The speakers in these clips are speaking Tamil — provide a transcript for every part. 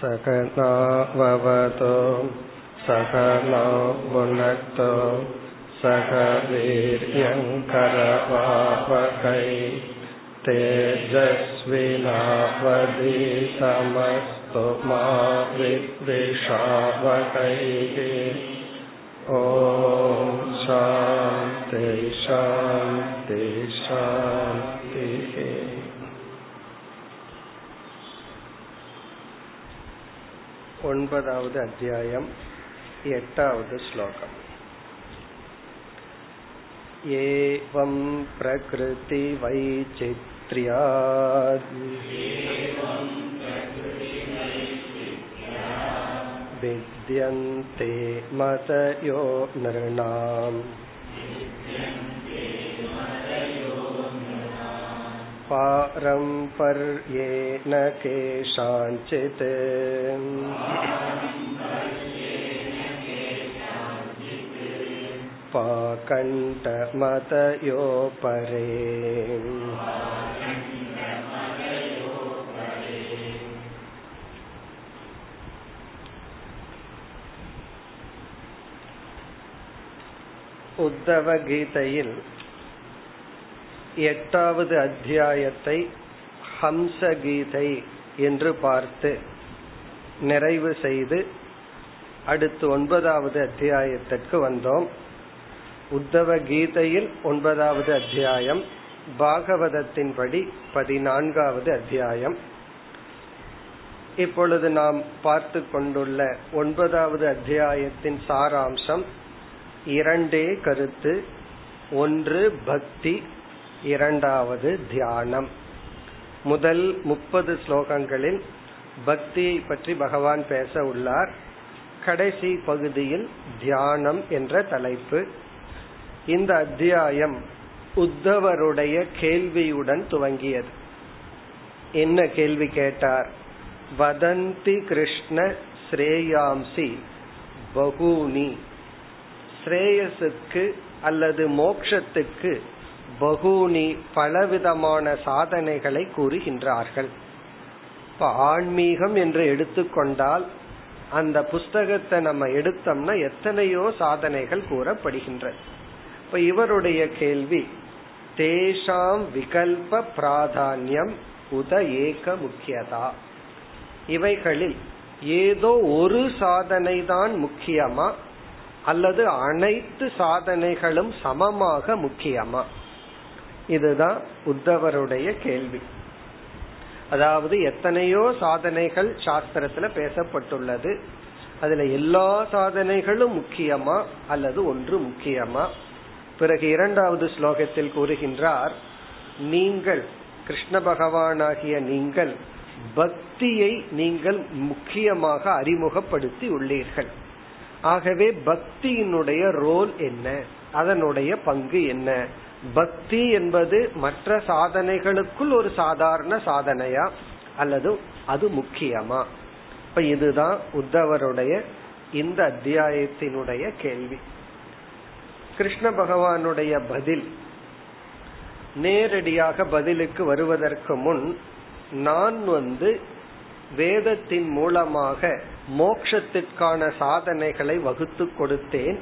सकनाववतो। सकनो भुनक्तो सह वीर्यङ्करवावकै तेजस्विनावधीतमस्तु मा विद्विषावकैः। ॐ शान्ति शान्ति शान्तिः ஒன்பதாவது அத்தியாயம் எட்டாவது ஸ்லோகம் एवं प्रकृतिवैचित्र्यात् विद्यन्ते मतयो नृणाम् पारम्पर्येण केषाञ्चित् पाकण्ठमतयो परे உத்தவ கீதையில் எட்டாவது அத்தியாயத்தை ஹம்ச கீதை என்று பார்த்து நிறைவு செய்து அடுத்து ஒன்பதாவது அத்தியாயத்திற்கு வந்தோம். உத்தவ கீதையில் ஒன்பதாவது அத்தியாயம் பாகவதத்தின்படி பதினான்காவது அத்தியாயம். இப்பொழுது நாம் பார்த்து கொண்டுள்ள ஒன்பதாவது அத்தியாயத்தின் சாராம்சம் இரண்டே கருத்து ஒன்று பக்தி இரண்டாவது தியானம். முதல் முப்பது ஸ்லோகங்களில் பக்தியை பற்றி பகவான் பேச உள்ளார். கடைசி பகுதியில் தியானம் என்ற தலைப்பு. இந்த அத்தியாயம் உத்தவருடைய கேள்வியுடன் துவங்கியது. என்ன கேள்வி கேட்டார்? வதந்தி கிருஷ்ண ஸ்ரேயாம்சி பகூனி. ஸ்ரேயசுக்கு அல்லது மோக்ஷத்துக்கு பகூனி பலவிதமான சாதனைகளை கூறுகின்றார்கள். இப்ப ஆன்மீகம் என்று எடுத்துக்கொண்டால் அந்த புஸ்தகத்தை நம்ம எடுத்தோம்னா எத்தனையோ சாதனைகள் கூறப்படுகின்றன இப்ப இவருடைய கேள்வி தேஷாம் விகல்ப பிராதானியம் உத ஏக முக்கியதா? இவைகளில் ஏதோ ஒரு சாதனை தான் முக்கியமா? அல்லது அனைத்து சாதனைகளும் சமமாக முக்கியமா? இதுதான் உத்தவருடைய கேள்வி. அதாவது எத்தனையோ சாதனைகள் சாஸ்திரத்துல பேசப்பட்டுள்ளது. அதுல எல்லா சாதனைகளும் முக்கியமா அல்லது ஒன்று முக்கியமா? பிறகு இரண்டாவது ஸ்லோகத்தில் கூறுகின்றார் நீங்கள் கிருஷ்ண பகவானாகிய நீங்கள் பக்தியை நீங்கள் முக்கியமாக அறிமுகப்படுத்தி உள்ளீர்கள். ஆகவே பக்தியினுடைய ரோல் என்ன? அதனுடைய பங்கு என்ன? பக்தி என்பது மற்ற சாதனைகளுக்குள் ஒரு சாதாரண சாதனையா? அல்லது அது முக்கியமா? இப்ப இதுதான் உத்தவருடைய இந்த அத்தியாயத்தினுடைய கேள்வி. கிருஷ்ண பகவானுடைய பதில் நேரடியாக பதிலுக்கு வருவதற்கு முன் நான் வந்து வேதத்தின் மூலமாக மோக்ஷத்திற்கான சாதனைகளை வகுத்து கொடுத்தேன்.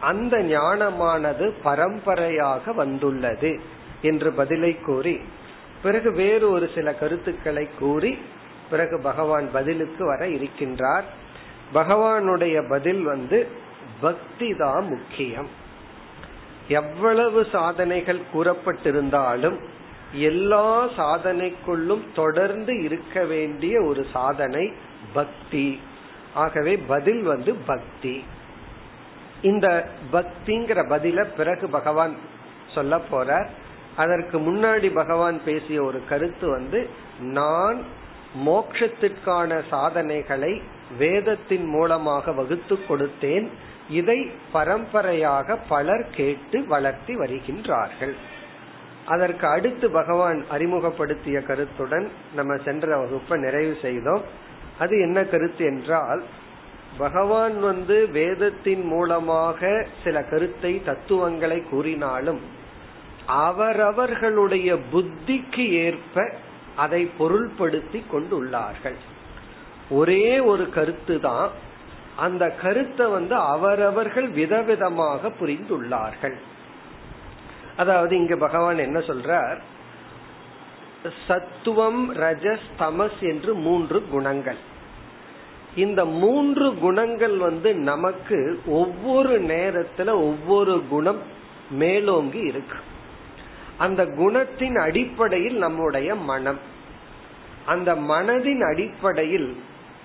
அந்த ஞானமானது பரம்பரையாக வந்துள்ளது என்று பதிலை கூறி பிறகு வேறு ஒரு சில கருத்துக்களை கூறி பிறகு பகவான் பதிலுக்கு வர இருக்கின்றார். பகவானுடைய பதில் வந்து பக்தி தான் முக்கியம். எவ்வளவு சாதனைகள் கூறப்பட்டிருந்தாலும் எல்லா சாதனைக்குள்ளும் தொடர்ந்து இருக்க வேண்டிய ஒரு சாதனை பக்தி. ஆகவே பதில் வந்து பக்தி. இந்த பக்திங்கிற பதில பிறகு பகவான் சொல்ல போற அதற்கு முன்னாடி பகவான் பேசிய ஒரு கருத்து வந்து நான் மோக்ஷத்திற்கான சாதனைகளை வேதத்தின் மூலமாக வகுத்து கொடுத்தேன். இதை பரம்பரையாக பலர் கேட்டு வளர்த்தி வருகின்றார்கள். அதற்கு அடுத்து பகவான் அறிமுகப்படுத்திய கருத்துடன் நம்ம சென்ற வகுப்பை நிறைவு செய்தோம். அது என்ன கருத்து என்றால் பகவான் வந்து வேதத்தின் மூலமாக சில கருத்தை தத்துவங்களை கூறினாலும் அவரவர்களுடைய புத்திக்கு ஏற்ப அதை பொருள்படுத்தி கொண்டுள்ளார்கள். ஒரே ஒரு கருத்து தான் அந்த கருத்தை வந்து அவரவர்கள் விதவிதமாக புரிந்துள்ளார்கள். அதாவது இங்க பகவான் என்ன சொல்றார்? சத்துவம் ரஜஸ் தமஸ் என்று மூன்று குணங்கள். இந்த மூன்று குணங்கள் வந்து நமக்கு ஒவ்வொரு நேரத்துல ஒவ்வொரு குணம் மேலோங்கி இருக்கு. அந்த குணத்தின் அடிப்படையில் நம்முடைய மனம். அந்த மனதின் அடிப்படையில்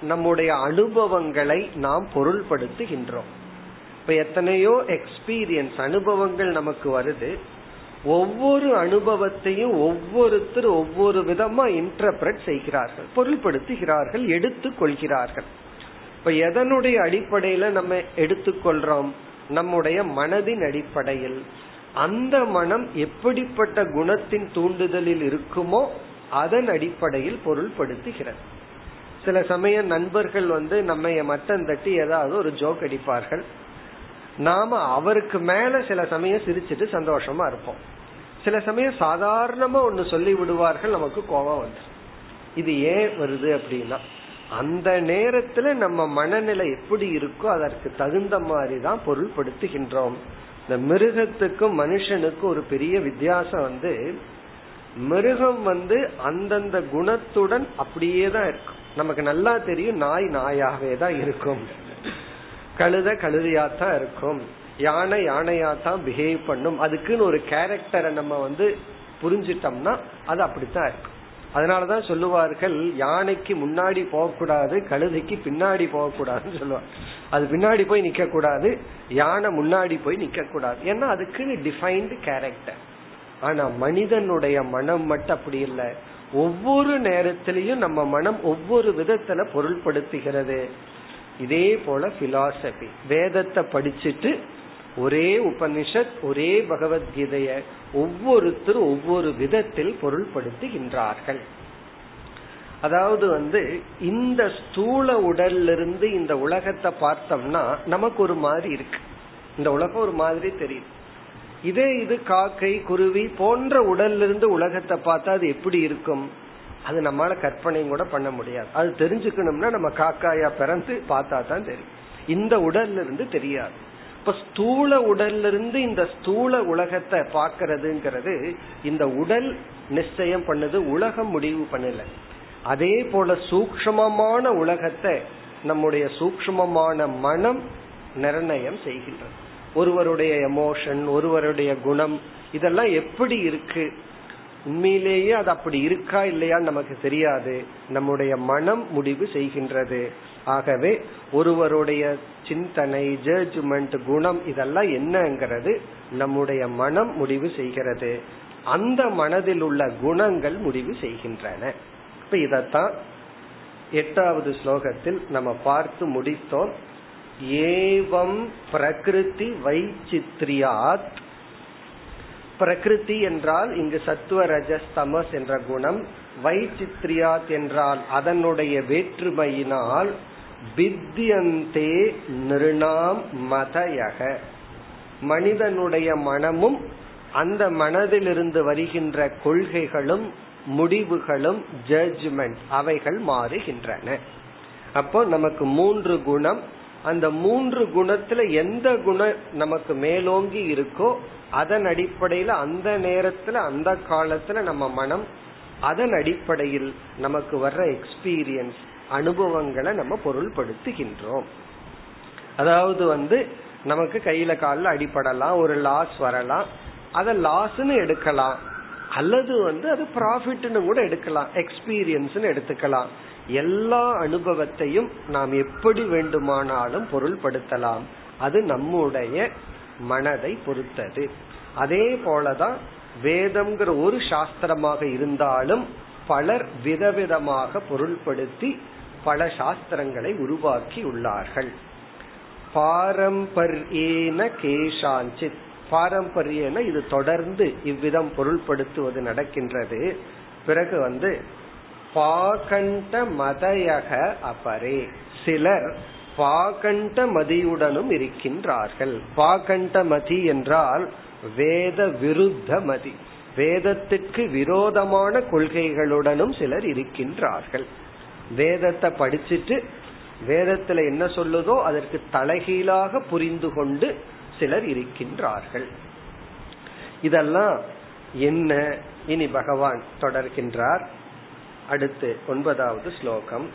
நம்முடைய அனுபவங்களை நாம் பொருள்படுத்துகின்றோம். இப்ப எத்தனையோ எக்ஸ்பீரியன்ஸ் அனுபவங்கள் நமக்கு வருது. ஒவ்வொரு அனுபவத்தையும் ஒவ்வொருத்தர் ஒவ்வொரு விதமா இன்டர்பிரட் செய்கிறார்கள் பொருள்படுத்துகிறார்கள் எடுத்துக் கொள்கிறார்கள். இப்ப எதனுடைய அடிப்படையில நம்ம எடுத்துக்கொள்றோம்? நம்முடைய மனதின் அடிப்படையில். அந்த மனம் எப்படிப்பட்ட குணத்தின் தூண்டுதலில் இருக்குமோ அதன் அடிப்படையில் பொருள்படுத்துகிறது. சில சமயம் நண்பர்கள் வந்து நம்ம மட்டம் தட்டி ஏதாவது ஒரு ஜோக் அடிப்பார்கள். நாம அவருக்கு மேல சில சமயம் சிரிச்சிட்டு சந்தோஷமா இருப்போம். சில சமயம் சாதாரணமா ஒன்னு சொல்லி விடுவார்கள் நமக்கு கோபம் வந்து இது ஏன் வருது அப்படின்னா அந்த நேரத்துல நம்ம மனநிலை எப்படி இருக்கோ அதற்கு தகுந்த மாதிரி தான் பொருள்படுத்துகின்றோம். இந்த மிருகத்துக்கும் மனுஷனுக்கும் ஒரு பெரிய வித்தியாசம் வந்து மிருகம் வந்து அந்தந்த குணத்துடன் அப்படியே தான் இருக்கும். நமக்கு நல்லா தெரியும் நாய் நாயாகவே தான் இருக்கும். கழுத கழுதையாத்தான் இருக்கும். யானை யானையாத்தான் பிஹேவ் பண்ணும். அதுக்குன்னு ஒரு கேரக்டரை நம்ம வந்து புரிஞ்சிட்டோம்னா அது அப்படித்தான் இருக்கும். அதனாலதான் சொல்லுவார்கள் யானைக்கு முன்னாடி போகக்கூடாது கழுதைக்கு பின்னாடி போகக்கூடாதுன்னு சொல்லுவாங்க. அது பின்னாடி போய் நிக்க கூடாது யானை முன்னாடி போய் நிக்க கூடாது ஏன்னா அதுக்குன்னு டிஃபைன்டு கேரக்டர் ஆனா மனிதனுடைய மனம் மட்டும் அப்படி இல்லை. ஒவ்வொரு நேரத்திலையும் நம்ம மனம் ஒவ்வொரு விதத்துல பொருள்படுத்துகிறது. இதே போல பிலாசபி வேதத்தை படிச்சுட்டு ஒரே உபனிஷத் ஒரே பகவத்கீதைய ஒவ்வொருத்தரும் ஒவ்வொரு விதத்தில் பொருள்படுத்துகின்றார்கள். அதாவது வந்து இந்த ஸ்தூல உடல்ல இருந்து இந்த உலகத்தை பார்த்தோம்னா நமக்கு ஒரு மாதிரி இருக்கு. இந்த உலகம் ஒரு மாதிரி தெரியுது. இதே இது காக்கை குருவி போன்ற உடல்ல இருந்து உலகத்தை பார்த்தா அது எப்படி இருக்கும்? அது நம்மளால கற்பனையும் கூட பண்ண முடியாது. அது தெரிஞ்சுக்கணும்னா நம்ம காக்காயா பிறந்து பார்த்தா தான் தெரியும். இந்த உடல்ல இருந்து தெரியாது. இப்ப ஸ்தூல உடல்ல இருந்து இந்த ஸ்தூல உலகத்தை பாக்கிறதுங்கிறது இந்த உடல் நிச்சயம் பண்ணுது உலகம் முடிவு பண்ணல. அதே போல சூக்மமான உலகத்தை நம்முடைய சூக்மமான மனம் நிர்ணயம் செய்கின்றது. ஒருவருடைய எமோஷன் ஒருவருடைய குணம் இதெல்லாம் எப்படி இருக்கு? உண்மையிலேயே அது அப்படி இருக்கா இல்லையான்னு நமக்கு தெரியாது. நம்முடைய மனம் முடிவு செய்கின்றது. ஆகவே ஒருவருடைய சிந்தனை ஜட்ஜ்மெண்ட் குணம் இதெல்லாம் என்னங்கிறது நம்முடைய மனம் முடிவு செய்கிறது. அந்த மனதில் உள்ள குணங்கள் முடிவு செய்கின்றன. இப்ப இதத்தான் எட்டாவது ஸ்லோகத்தில் நம்ம பார்த்து முடித்தோம். ஏவம் பிரகிருதி வைச்சித்ரியாத். பிரகிருதி என்றால் இங்கு சத்துவ ரஜஸ் தமஸ் என்ற குணம். வைச்சித்ரியாத் என்றால் அதனுடைய வேற்றுமையினால் வித்தியந்தே நிருணாம் மதயக. மனிதனுடைய மனமும் அந்த மனதிலிருந்து வருகின்ற கொள்கைகளும் முடிவுகளும் ஜட்ஜ்மெண்ட் அவைகள் மாறுகின்றன. அப்போ நமக்கு மூன்று குணம். அந்த மூன்று குணத்துல எந்த குணம் நமக்கு மேலோங்கி இருக்கோ அதன் அடிப்படையில அந்த நேரத்துல அந்த காலத்துல நம்ம மனம் அதன் அடிப்படையில் நமக்கு வர்ற எக்ஸ்பீரியன்ஸ் அனுபவங்களை நம்ம பொருள்படுத்துகின்றோம். அதாவது வந்து நமக்கு கையில காலில் அடிப்படலாம் ஒரு லாஸ் வரலாம் அதை லாஸ்ன்னு எடுக்கலாம். அல்லது வந்து அது ப்ராஃபிட்னு கூட எடுக்கலாம் எக்ஸ்பீரியன்ஸ்னு எடுத்துக்கலாம். எல்லா அனுபவத்தையும் நாம் எப்படி வேண்டுமானாலும் பொருள்படுத்தலாம். அது நம்முடைய மனதை பொறுத்தது. அதே போலதான் வேதம்ங்கிற ஒரு சாஸ்திரமாக இருந்தாலும் பலர் விதவிதமாக பொருள்படுத்தி பல சாஸ்திரங்களை உருவாக்கி உள்ளார்கள் பாரம்பரியேன கேஷாஞ்சித். பாரம்பரியன இது தொடர்ந்து இவ்விதம் பொருள்படுத்துவது நடக்கின்றது. பிறகு வந்து பாகண்ட மதையக அபரே. சிலர் பாகண்ட மதியுடனும் இருக்கின்றார்கள். பாகண்ட மதி என்றால் வேத விருத்த மதி. வேதத்திற்கு விரோதமான கொள்கைகளுடனும் சிலர் இருக்கின்றார்கள். வேதத்தை படிச்சுட்டு வேதத்துல என்ன சொல்லுதோ அதற்கு தலைகீழாக புரிந்து கொண்டு சிலர் இருக்கின்றார்கள் இதெல்லாம் என்ன இனி பகவான் தொடர்கின்றார் அடுத்து ஒன்பதாவது ஸ்லோகம்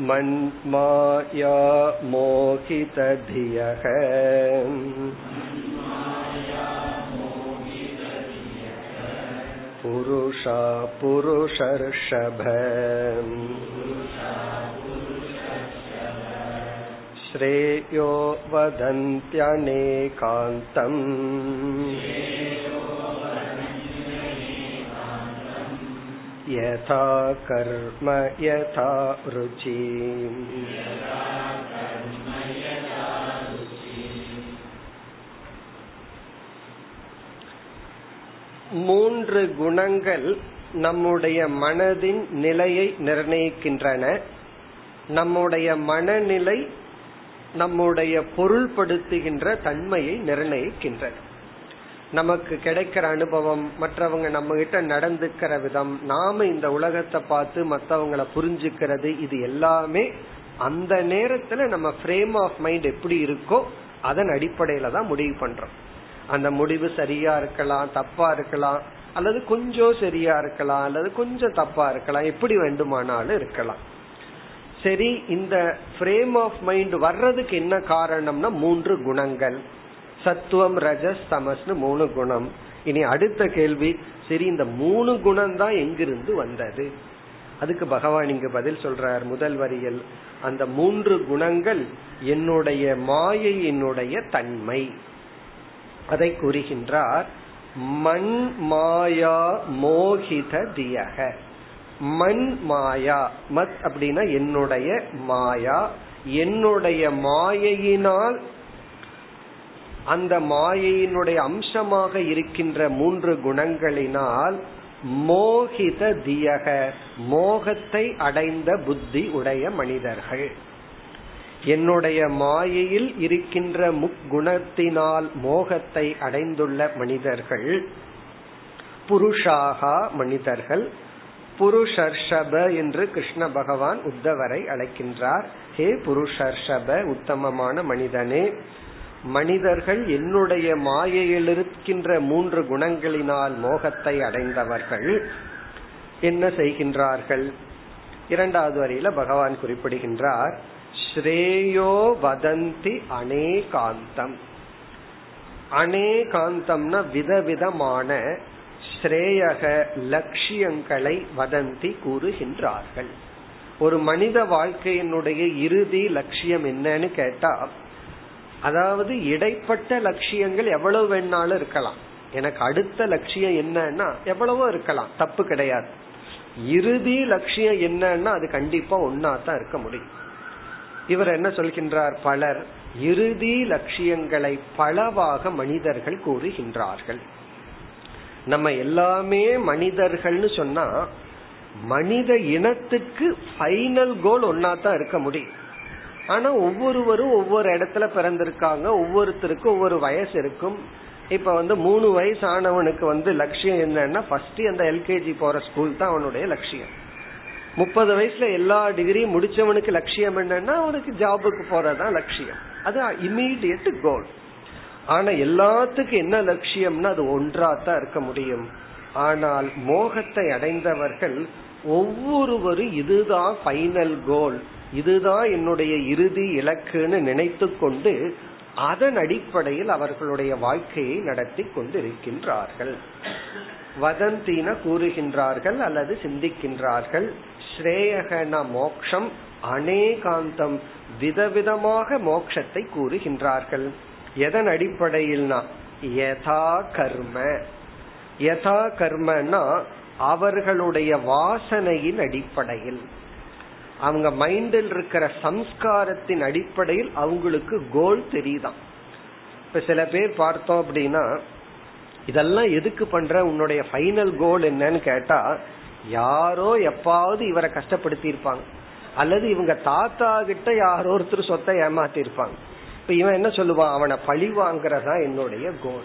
मन्माया मोहितधियः पुरुषा पुरुषर्षभ श्रेयो वदन्त्यनेकान्तम् यथा कर्म यथा रुचि மூன்று குணங்கள் நம்முடைய மனதின் நிலையை நிர்ணயிக்கின்றன. நம்முடைய மனநிலை நம்முடைய பொருள்படுத்துகின்ற தன்மையை நிர்ணயிக்கின்றன நமக்கு கிடைக்கிற அனுபவம் மற்றவங்க நம்ம கிட்ட நடந்துக்கிற விதம் நாம இந்த உலகத்தை பார்த்து மற்றவங்களை புரிஞ்சுக்கிறது இது எல்லாமே அந்த நேரத்துல நம்ம ஃப்ரேம் ஆஃப் மைண்ட் எப்படி இருக்கோ அதன் அடிப்படையில தான் முடிவு பண்றோம். அந்த முடிவு சரியா இருக்கலாம் தப்பா இருக்கலாம் அல்லது கொஞ்சம் சரியா இருக்கலாம் அல்லது கொஞ்சம் தப்பா இருக்கலாம் எப்படி வேண்டுமானாலும் இருக்கலாம். சரி இந்த ஃப்ரேம் ஆஃப் மைண்ட் வர்றதுக்கு என்ன காரணம்னா மூன்று குணங்கள். சத்துவம் ரஜஸ் தமஸ்னு மூணு குணம். இனி அடுத்த கேள்வி சரி இந்த மூணு குணம் தான் எங்கிருந்து வந்தது? அதுக்கு பகவான் இங்கு பதில் சொல்றார் முதல் வரியில் அந்த மூன்று குணங்கள் என்னுடைய மாயையினுடைய தன்மை. அதை கூறுகின்றார் மண் மாயா மோகித தியக. மண் மாயா மத் அப்படின்னா என்னுடைய மாயா. என்னுடைய மாயையினால் அந்த மாயையினுடைய அம்சமாக இருக்கின்ற மூன்று குணங்களினால் மோகித தியக மோகத்தை அடைந்த புத்தி உடைய மனிதர்கள். என்னுடைய மாயையில் இருக்கின்ற முக்குணத்தினால் மோகத்தை அடைந்துள்ள மனிதர்கள் புருஷாகா மனிதர்கள் புருஷர்ஷப என்று கிருஷ்ண பகவான் உத்தவரை அழைக்கின்றார். ஹே புருஷர்ஷப உத்தமமான மனிதனே மனிதர்கள் என்னுடைய மாயையில் இருக்கின்ற மூன்று குணங்களினால் மோகத்தை அடைந்தவர்கள் என்ன செய்கின்றார்கள்? இரண்டாவது வரியில பகவான் குறிப்பிடுகின்றார் ஸ்ரேயோ வதந்தி அநேகாந்தம். அநேகாந்தம்னா விதவிதமான ஸ்ரேயக லட்சியங்களை வதந்தி கூறுகின்றார்கள். ஒரு மனித வாழ்க்கையினுடைய இறுதி லட்சியம் என்னன்னு கேட்டா அதாவது இடைப்பட்ட லட்சியங்கள் எவ்வளவு வேணாலும் இருக்கலாம். எனக்கு அடுத்த லட்சியம் என்னன்னா எவ்வளவோ இருக்கலாம் தப்பு கிடையாது. இறுதி லட்சியம் என்னன்னா அது கண்டிப்பா ஒன்னா தான் இருக்க முடியும். இவர் என்ன சொல்கின்றார்? பலர் இறுதி லட்சியங்களை பலவாக மனிதர்கள் கூறுகின்றார்கள். நம்ம எல்லாமே மனிதர்கள்னு சொன்னா மனித இனத்துக்கு ஃபைனல் கோல் ஒன்னா தான் இருக்க முடியும். ஆனா ஒவ்வொருவரும் ஒவ்வொரு இடத்துல பிறந்திருக்காங்க ஒவ்வொருத்தருக்கும் ஒவ்வொரு வயசு இருக்கும். இப்ப வந்து மூணு வயசு ஆனவனுக்கு வந்து லட்சியம் என்னன்னா ஃபர்ஸ்ட் அந்த எல்கேஜி போற ஸ்கூல் தான் அவனுடைய லட்சியம். முப்பது வயசுல எல்லா டிகிரியும் முடிச்சவனுக்கு லட்சியம் என்னன்னா அவனுக்கு ஜாபுக்கு போறதுதான் லட்சியம். அது இமீடியட் கோல் ஆனா எல்லாத்துக்கும் என்ன லட்சியம்னா அது ஒன்றா தான் இருக்க முடியும். ஆனால் மோகத்தை அடைந்தவர்கள் ஒவ்வொருவரும் இதுதான் ஃபைனல் கோல் இதுதான் என்னுடைய இறுதி இலக்குன்னு நினைத்து கொண்டு அதன் அடிப்படையில் அவர்களுடைய வாழ்க்கையை நடத்தி கொண்டிருக்கின்றார்கள். வதந்தின கூறுகின்றார்கள் அல்லது சிந்திக்கின்றார்கள். ஸ்ரேயகன மோக்ஷம் அநேகாந்தம் விதவிதமாக மோக்ஷத்தை கூறுகின்றார்கள். எதன் அடிப்படையில்னா யதா கர்ம. யதா கர்மனா அவர்களுடைய வாசனையின் அடிப்படையில். அவங்க மைண்டில் இருக்கிற சம்ஸ்காரத்தின் அடிப்படையில் அவங்களுக்கு கோல் தெரியுதான். இப்ப சில பேர் பார்த்தோம் அப்படின்னா இதெல்லாம் எதுக்கு பண்ற? உன்னுடைய ஃபைனல் கோல் என்னன்னு கேட்டா யாரோ எப்பாவது இவரை கஷ்டப்படுத்தி இருப்பாங்க அல்லது இவங்க தாத்தா கிட்ட யாரோ ஒருத்தர் சொத்தை ஏமாத்தி இருப்பாங்க இப்ப இவன் என்ன சொல்லுவான்? அவனை பழி வாங்குறதா என்னுடைய கோல்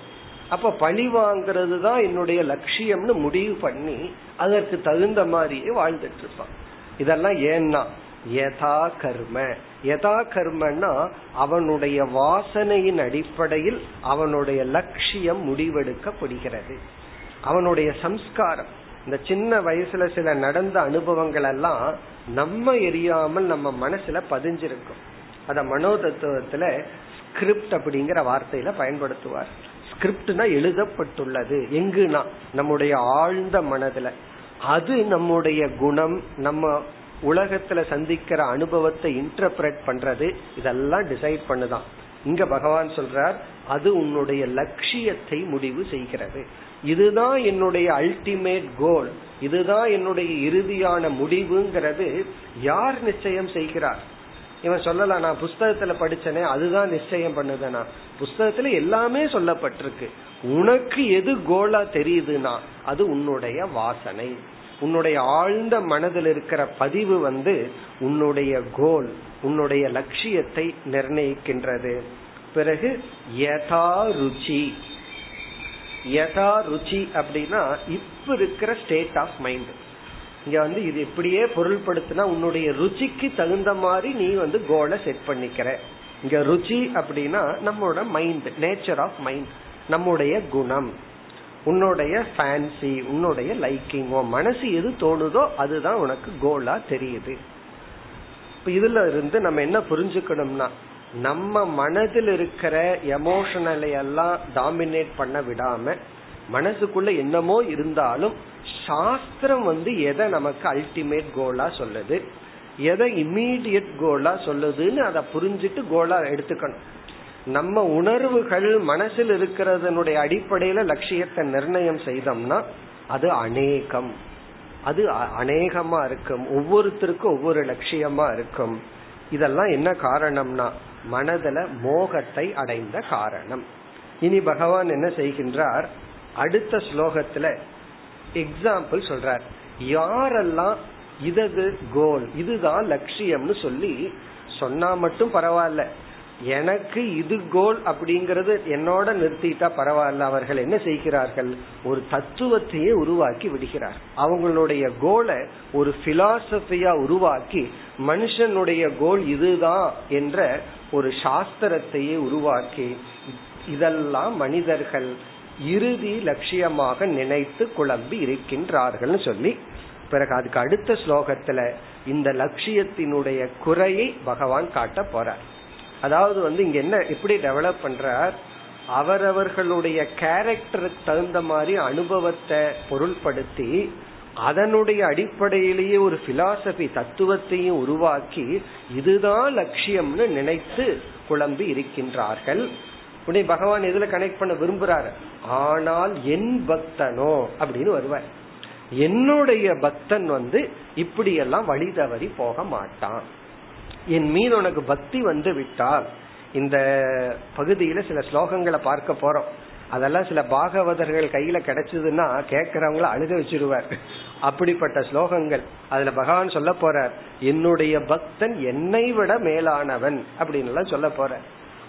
அப்ப பழி வாங்கிறது தான் என்னுடைய லட்சியம்னு முடிவு பண்ணி அதற்கு தகுந்த மாதிரியே வாழ்ந்துட்டு இருப்பான். இதெல்லாம் ஏன்னா. யதா கர்ம. யதா கர்மன்னா அவனுடைய வாசனையின் அடிப்படையில் அவனுடைய லட்சியம் முடிவெடுக்கப்படுகிறது. அவனுடைய சம்ஸ்காரம். இந்த சின்ன வயசுல சில நடந்த அனுபவங்கள் எல்லாம் நம்ம எரியாமல் நம்ம மனசுல பதிஞ்சிருக்கும். அத மனோ தத்துவத்துல ஸ்கிரிப்ட் அப்படிங்கிற வார்த்தையில பயன்படுத்துவார். ஸ்கிரிப்ட்னா எழுதப்பட்டுள்ளது. எங்குனா? நம்முடைய ஆழ்ந்த மனதுல. அது நம்முடைய குணம் நம்ம உலகத்துல சந்திக்கிற அனுபவத்தை இன்டர்பிரட் பண்றது இதெல்லாம் டிசைட் பண்ணுதான். இங்க பகவான் சொல்றார் அது உன்னுடைய லட்சியத்தை முடிவு செய்கிறது. இதுதான் என்னுடைய அல்டிமேட் கோல் இதுதான் என்னுடைய இறுதியான முடிவுங்கிறது யார் நிச்சயம் செய்கிறார்? இவன் சொல்லலாம் நான் புஸ்தகத்துல படிச்சனே அதுதான் நிச்சயம் பண்ணுதனா புஸ்தகத்துல எல்லாமே சொல்லப்பட்டிருக்கு. உனக்கு எது கோலா தெரியுதுன்னா அது உன்னுடைய வாசனை. உன்னுடைய ஆழ்ந்த மனதில் இருக்கிற பதிவு வந்து உன்னுடைய கோல் உன்னுடைய லட்சியத்தை நிர்ணயிக்கின்றது. பிறகு யதா ருச்சி. யதா ருச்சி அப்படின்னா இப்ப இருக்கிற ஸ்டேட் ஆஃப் மைண்ட் இங்க வந்து இது இப்படியே பொருள்படுத்தினா உன்னுடைய ருச்சிக்கு தகுந்த மாதிரி நீ வந்து கோலை செட் பண்ணிக்கிற. இங்க ருச்சி அப்படின்னா நம்மளோட மைண்ட் நேச்சர் ஆஃப் மைண்ட் நம்முடைய குணம். உன்னுடைய ஃபேன்சி உன்னுடைய லைக்கிங் உன் மனசு எது தோணுதோ அதுதான் உனக்கு கோலா தெரியுது. இதுல இருந்து நம்ம என்ன புரிஞ்சுக்கணும்னா நம்ம மனதில் இருக்கிற எமோஷனலை எல்லாம் டாமினேட் பண்ண விடாம மனசுக்குள்ள என்னமோ இருந்தாலும் சாஸ்திரம் வந்து எதை நமக்கு அல்டிமேட் கோலா சொல்லுது எதை இம்மீடியட் கோலா சொல்லுதுன்னு அதை புரிஞ்சுட்டு கோலா எடுத்துக்கணும். நம்ம உணர்வுகள் மனசில் இருக்கிறதனுடைய அடிப்படையில லட்சியத்தை நிர்ணயம் செய்தோம்னா அது அநேகம். அது அநேகமா இருக்கும். ஒவ்வொருத்தருக்கும் ஒவ்வொரு லட்சியமா இருக்கும். இதெல்லாம் என்ன காரணம்னா மனதுல மோகத்தை அடைந்த காரணம். இனி பகவான் என்ன செய்கின்றார்? அடுத்த ஸ்லோகத்துல எக்ஸாம்பிள் சொல்றார். யாரெல்லாம் இதது கோல் இதுதான் லட்சியம்னு சொல்லி சொன்னா மட்டும் பரவாயில்ல. எனக்கு இது கோல் அப்படிங்கறது என்னோட நிறுத்திட்டா பரவாயில்ல. அவர்கள் என்ன செய்கிறார்கள்? ஒரு தத்துவத்தையே உருவாக்கி விடுகிறார். அவங்களுடைய கோலை ஒரு பிலாசபியா உருவாக்கி மனுஷனுடைய கோல் இதுதான் என்ற ஒரு சாஸ்திரத்தையே உருவாக்கி இதெல்லாம் மனிதர்கள் இறுதி லட்சியமாக நினைத்து குழம்பி இருக்கின்றார்கள் சொல்லி. பிறகு அதுக்கு அடுத்த ஸ்லோகத்துல இந்த லட்சியத்தினுடைய குறையை பகவான் காட்ட போறார். அதாவது வந்து இங்க என்ன எப்படி டெவலப் பண்றார்? அவரவர்களுடைய கேரக்டருக்கு தகுந்த மாதிரி அனுபவத்தை பொருள்படுத்தி அதனுடைய அடிப்படையிலேயே ஒரு பிலாசபி தத்துவத்தையும் உருவாக்கி இதுதான் லட்சியம்னு நினைத்து குழம்பி இருக்கின்றார்கள். உடனே பகவான் எதுல கனெக்ட் பண்ண விரும்புறாரு? ஆனால் என் பக்தனோ? அப்படின்னு வருவார். என்னுடைய பக்தன் வந்து இப்படியெல்லாம் வழி தவறி போக மாட்டான். என் மீது உனக்கு பக்தி வந்து விட்டால் இந்த பகுதியில சில ஸ்லோகங்களை பார்க்க போறோம். அதெல்லாம் சில பாகவதர்கள் கையில கிடைச்சதுன்னா கேட்கறவங்கள அழுக வச்சிருவார். அப்படிப்பட்ட ஸ்லோகங்கள். அதுல பகவான் சொல்ல போறார் என்னுடைய பக்தன் என்னை விட மேலானவன் அப்படின்னு எல்லாம் சொல்ல போற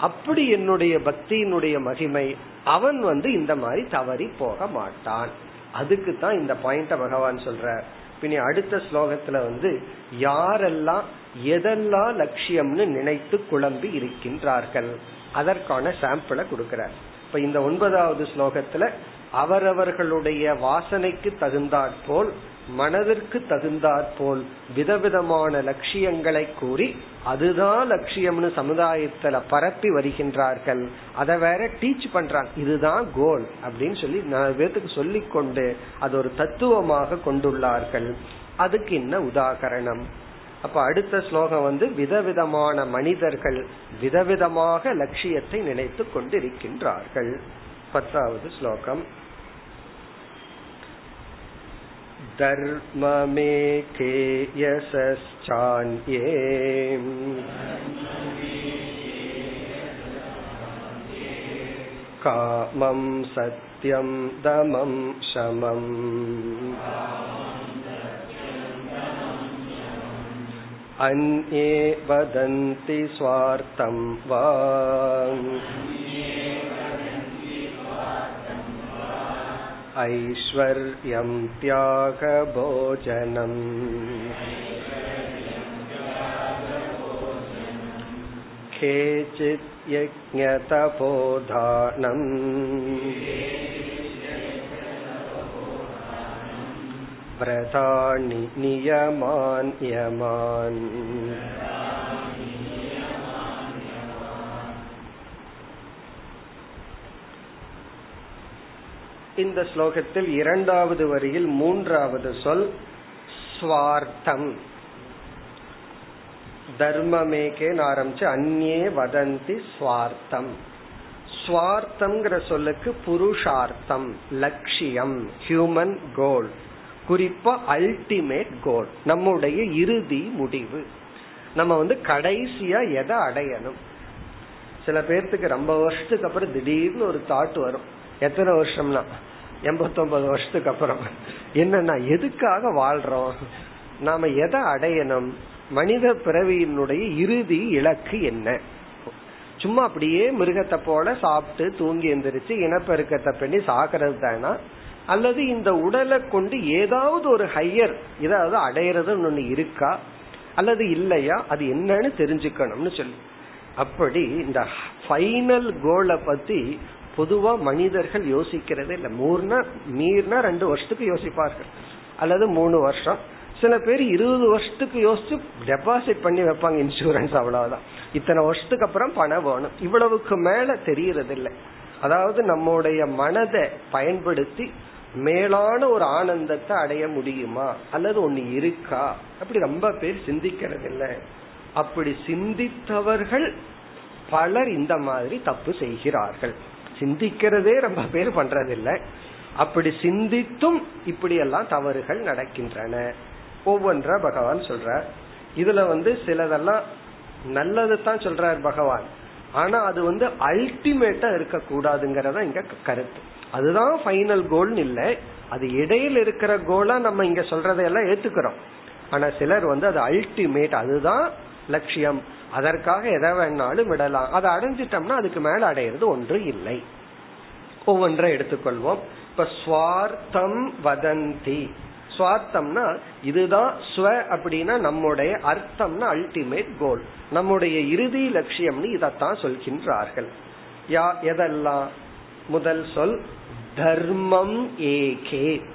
அப்படி என்னுடைய பக்தியினுடைய மகிமை அவன் வந்து இந்த மாதிரி தவறி போக மாட்டான். அதுக்கு தான் இந்த பாயிண்ட பகவான் சொல்ற பின் அடுத்த ஸ்லோகத்துல வந்து யாரெல்லாம் எதெல்லாம் லட்சியம்னு நினைத்து குழம்பி இருக்கின்றார்கள் அதற்கான சாம்பிளை கொடுக்கிறார். இப்ப இந்த ஒன்பதாவது ஸ்லோகத்துல அவரவர்களுடைய வாசனைக்கு தகுந்தாற்போல் மனதிற்கு தகுந்தாற்போல் விதவிதமான லட்சியங்களை கூறி அதுதான் லட்சியம்னு சமுதாயத்துல பரப்பி வருகின்றார்கள். அதை வேற டீச் பண்றாங்க. இதுதான் கோல் அப்படின்னு சொல்லி நான் பேத்துக்கு சொல்லி கொண்டு அது ஒரு தத்துவமாக கொண்டுள்ளார்கள். அதுக்கு என்ன உதாகரணம்? அப்ப அடுத்த ஸ்லோகம் வந்து விதவிதமான மனிதர்கள் விதவிதமாக லட்சியத்தை நினைத்து கொண்டிருக்கின்றார்கள். பத்தாவது ஸ்லோகம். धर्ममेके यशश्चान्ये कामं सत्यं दमं शमम् अन्ये वदन्ति स्वार्थं वा ऐश्वर्यं त्यागभोजनम् केचित् यज्ञतपोधानम् व्रतानि नियमान् இந்த ஸ்லோகத்தில் இரண்டாவது வரியில் மூன்றாவது சொல் ஸ்வார்த்தம். தர்மமேகேன்னு ஆரம்பிச்சு அந்நே வதந்தி ஸ்வார்த்தம். ஸ்வார்த்தம்ங்கிற சொல்லுக்கு புருஷார்த்தம் லட்சியம் ஹியூமன் கோல் குறிப்பா அல்டிமேட் கோல் நம்முடைய இறுதி முடிவு. நம்ம வந்து கடைசியா எதை அடையணும்? சில பேர்த்துக்கு ரொம்ப வருஷத்துக்கு அப்புறம் திடீர்னு ஒரு தாட் வரும். எத்தனை வருஷம்னா? எண்பத்தொன்பது வருஷத்துக்கு அப்புறம். என்னன்னா எதுக்காக வாழ்றோம்? நாம எதை அடையணும்? மனித பிறவியினுடைய இறுதி இலக்கு என்ன? சும்மா அப்படியே மிருகத்தை போல சாப்பிட்டு தூங்கி எந்திரிச்சு இனப்பெருக்கத்தை பண்ணி சாகிறது தானா? அல்லது இந்த உடலை கொண்டு ஏதாவது ஒரு ஹையர் ஏதாவது அடையிறது ஒண்ணு இருக்கா? அல்லது இல்லையா? அது என்னன்னு தெரிஞ்சுக்கணும்னு சொல்லி. அப்படி இந்த ஃபைனல் கோலை பத்தி பொதுவா மனிதர்கள் யோசிக்கிறதே இல்லை. மூர்னா மீர்னா ரெண்டு வருஷத்துக்கு யோசிப்பார்கள். அல்லது மூணு வருஷம். சில பேர் இருபது வருஷத்துக்கு யோசிச்சு டெபாசிட் பண்ணி வைப்பாங்க இன்சூரன்ஸ் அவ்வளவுதான். இத்தனை வருஷத்துக்கு அப்புறம் பணம் வேணும். இவ்வளவுக்கு மேல தெரியறது இல்லை அதாவது நம்முடைய மனதை பயன்படுத்தி மேலான ஒரு ஆனந்தத்தை அடைய முடியுமா? அல்லது ஒண்ணு இருக்கா? அப்படி ரொம்ப பேர் சிந்திக்கிறது இல்லை அப்படி சிந்தித்தவர்கள் பலர் இந்த மாதிரி தப்பு செய்கிறார்கள். சிந்திக்கிறதே ரொம்ப பேர் பண்றதில்லை. அப்படி சிந்தித்தும் இப்படி எல்லாம் தவறுகள் நடக்கின்றன. ஒவ்வொன்றா பகவான் சொல்றார். இதுல வந்து சிலதெல்லாம் நல்லது தான் சொல்றார் பகவான். ஆனா அது வந்து அல்டிமேட்டா இருக்க கூடாதுங்கிறத இங்க கருத்து. அதுதான் ஃபைனல் கோல்னு இல்லை. அது இடையில் இருக்கிற கோலா நம்ம இங்க சொல்றதையெல்லாம் ஏத்துக்கிறோம். ஆனா சிலர் வந்து அது அல்டிமேட் அதுதான் லட்சியம். அதற்காக எதை வேணாலும் விடலாம். அதை அடைஞ்சிட்டோம்னா அதுக்கு மேல அடையிறது ஒன்று இல்லை. ஒவ்வொன்றை எடுத்துக்கொள்வோம். இப்ப சுவார்த்தம் வதந்தி. சுவார்த்தம்னா இதுதான் ஸ்வ அப்படின்னா நம்முடைய அர்த்தம்னா அல்டிமேட் கோல் நம்முடைய இறுதி லட்சியம்னு இதைத்தான் சொல்கின்றார்கள். யா எதெல்லாம்? முதல் சொல் தர்மம் ஏகே.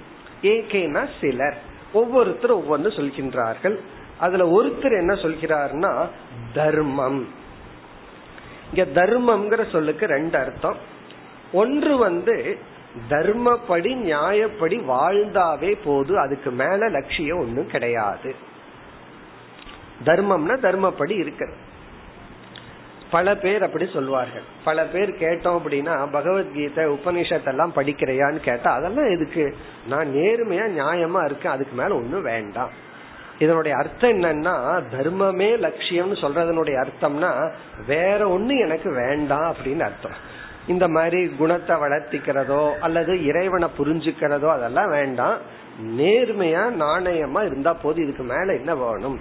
ஏகேனா சிலர். ஒவ்வொருத்தர் ஒவ்வொன்று சொல்கின்றார்கள். அதுல ஒருத்தர் என்ன சொல்கிறார்னா தர்மம். இங்க தர்மம்ங்கிற சொல்லுக்கு ரெண்டு அர்த்தம். ஒன்று வந்து தர்மப்படி நியாயப்படி வாழ்ந்தாவே போது அதுக்கு மேல லட்சியம் ஒன்றும் கிடையாது. தர்மம்னா தர்மப்படி இருக்கிறது. பல பேர் அப்படி சொல்வார்கள். பல பேர் கேட்டோம் அப்படின்னா பகவத்கீதை உபனிஷத்தெல்லாம் படிக்கிறையான்னு கேட்டா அதெல்லாம் எதுக்கு? நான் நேர்மையா நியாயமா இருக்கேன் அதுக்கு மேல ஒன்னும் வேண்டாம். இதனுடைய அர்த்தம் என்னன்னா தர்மமே லட்சியம்னு சொல்றதனுடைய அர்த்தம்னா வேற ஒண்ணு எனக்கு வேண்டாம் அப்படின்னு அர்த்தம். இந்த மாதிரி குணத்தை வளர்த்திக்கிறதோ அல்லது இறைவனை புரிஞ்சுக்கிறதோ அதெல்லாம் வேண்டாம். நேர்மையா நாணயமா இருந்தா போது இதுக்கு மேல என்ன வேணும்?